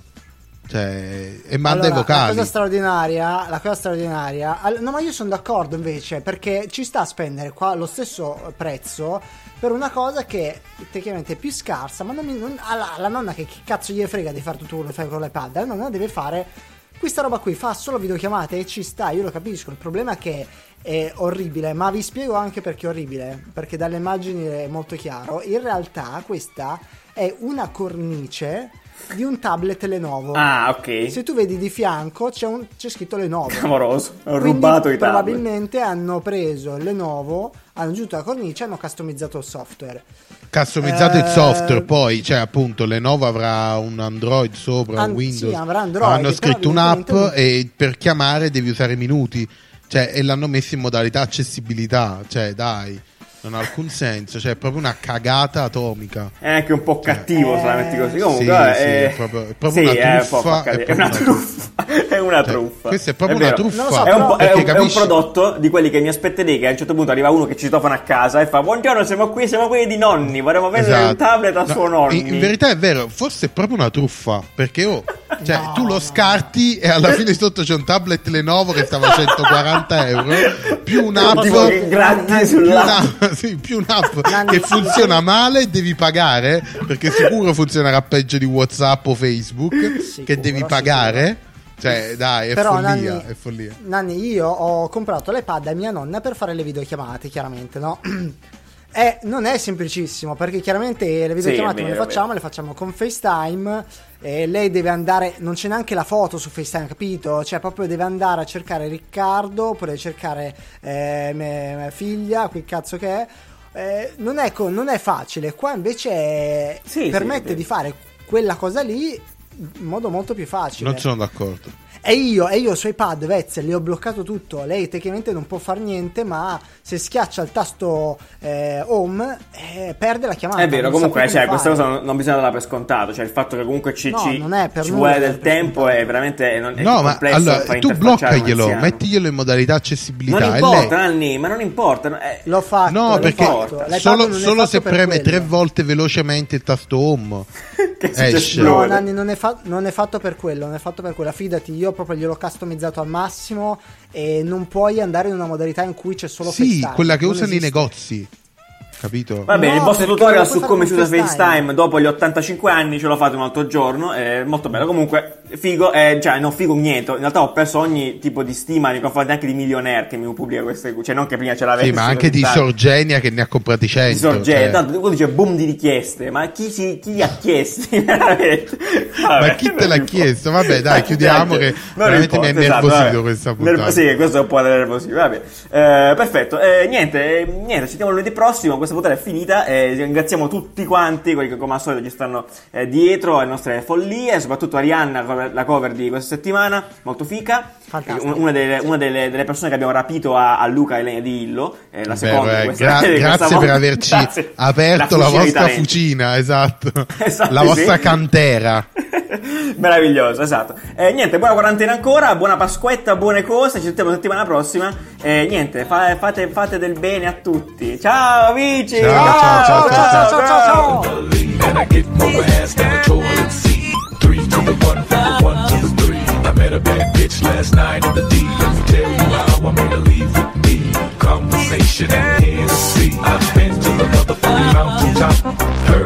Cioè, e manda Allora, i vocali. La cosa straordinaria, la cosa straordinaria. all- no, ma io sono d'accordo invece perché ci sta a spendere qua lo stesso prezzo per una cosa che tecnicamente è più scarsa, ma non mi, non- alla, alla nonna che, che cazzo gli frega di fare tutto quello che fai con l'iPad, la nonna deve fare questa roba qui, fa solo videochiamate e ci sta, io lo capisco. Il problema è che è orribile, ma vi spiego anche perché è orribile, perché dalle immagini è molto chiaro. In realtà questa è una cornice di un tablet Lenovo. Ah, ok. Se tu vedi di fianco c'è, un- c'è scritto Lenovo. Amoroso. Ho rubato i tablet. probabilmente hanno preso il Lenovo, hanno aggiunto la cornice e hanno customizzato il software. Customizzato il Eh, software, poi, cioè, appunto, Lenovo avrà un Android sopra, An- un Windows. sì, avrà Android, Hanno scritto un'app evidentemente e per chiamare devi usare i minuti. Cioè, e l'hanno messo in modalità accessibilità. Cioè, dai, non ha alcun senso. Cioè, è proprio una cagata atomica. È anche un po' cattivo se la metti così. Comunque, Sì, vabbè, sì, è... è proprio- è proprio sì, una è un po' truffa, fa cadere. è È una proprio una truffa. È una Cioè, truffa. questa è proprio una vero. truffa. So, È un, po- è Perché un- è un prodotto di quelli che mi aspetterei che a un certo punto arriva uno che ci citofona a casa e fa Buongiorno, siamo qui, siamo quelli di nonni, vorremmo vendere Esatto. un tablet a No, suo nonni. in, in verità è vero, forse è proprio una truffa. Perché oh, Cioè, No, tu lo no. scarti e alla fine sotto c'è un tablet Lenovo che stava a 140 euro, più un'app, più, sull'app. sì, più un'app che funziona male devi pagare, perché sicuro funzionerà peggio di WhatsApp o Facebook, Sicuro, che devi pagare. Cioè, dai, è Però, follia, Nanni, è follia. Nanni, io ho comprato l'iPad a mia nonna per fare le videochiamate, chiaramente, no? E non è semplicissimo perché chiaramente le videochiamate è non le facciamo, è le facciamo con FaceTime e lei deve andare, non c'è neanche la foto su FaceTime, capito? Cioè proprio deve andare a cercare Riccardo oppure cercare eh, me- mia figlia, quel cazzo che è. Eh, non, è co- non è facile, qua invece eh, Sì, permette sì, di fare quella cosa lì in modo molto più facile. Non sono d'accordo. E io, e io su iPad, Vezzel, le ho bloccato tutto. Lei tecnicamente non può fare niente, ma se schiaccia il tasto eh, home, eh, perde la chiamata. È vero, comunque, cioè, questa cosa non, non bisogna darla per scontato. Cioè, il fatto che comunque ci, No, ci- non è per ci vuole del per tempo scontato. è veramente non, è No, ma complesso allora tu bloccaglielo, mettiglielo in modalità accessibilità. Non e importa, lei- Nanni, ma non importa. eh, L'ho fatto. No, perché fatto. Solo, solo fatto se preme quello. tre volte velocemente il tasto home. che esce. No, Nanni, non è, fa- non è fatto per quello, non è fatto per quella. Fidati, io proprio gliel'ho customizzato al massimo e non puoi andare in una modalità in cui c'è solo Sì, FaceTime. quella che usano i negozi. Capito? Va bene, No, il vostro tutorial su come si usa FaceTime. FaceTime dopo gli 85 anni ce lo fate un altro giorno, è molto bello. Comunque, figo, eh, cioè, non figo niente. In realtà ho perso ogni tipo di stima nei confronti anche di Millionaire che mi pubblica queste, cioè non che prima ce l'avessi. Sì, ma anche di. Sorgenia che ne ha comprati 100. Di sorgente, cioè. tanto uno dice boom di richieste, ma chi, si, chi li ha chiesti veramente? Vabbè, Ma chi te l'ha chiesto? Vabbè, dai, chiudiamo che veramente mi ha importa, esatto, innervosito vabbè. questa puntata. Sì, questo è un po' nervosito, vabbè. Eh, perfetto, eh, niente, eh, niente, ci vediamo lunedì prossimo, questa puntata è finita, eh, ringraziamo tutti quanti, quelli che come al solito ci stanno eh, dietro alle nostre follie, soprattutto Arianna, la cover di questa settimana, molto fica. Fantastico. Eh, Una, delle, una delle- delle persone che abbiamo rapito a, a Luca e Elena di Illo, eh, la Vero, seconda questa- gra- grazie volta. per averci Grazie. aperto La la, vostra fucina, esatto. Esatto, la sì. vostra cantera. Meraviglioso, esatto. Eh, niente, buona quarantena ancora, buona Pasquetta, buone cose, ci sentiamo la settimana prossima. Eh, niente, fa- fate, fate del bene a tutti. Ciao Luigi. I a bad bitch last night in the D. Let me tell you how I made leave with me. Conversation and Hennessy. I've been to the motherfucking mountaintop. Her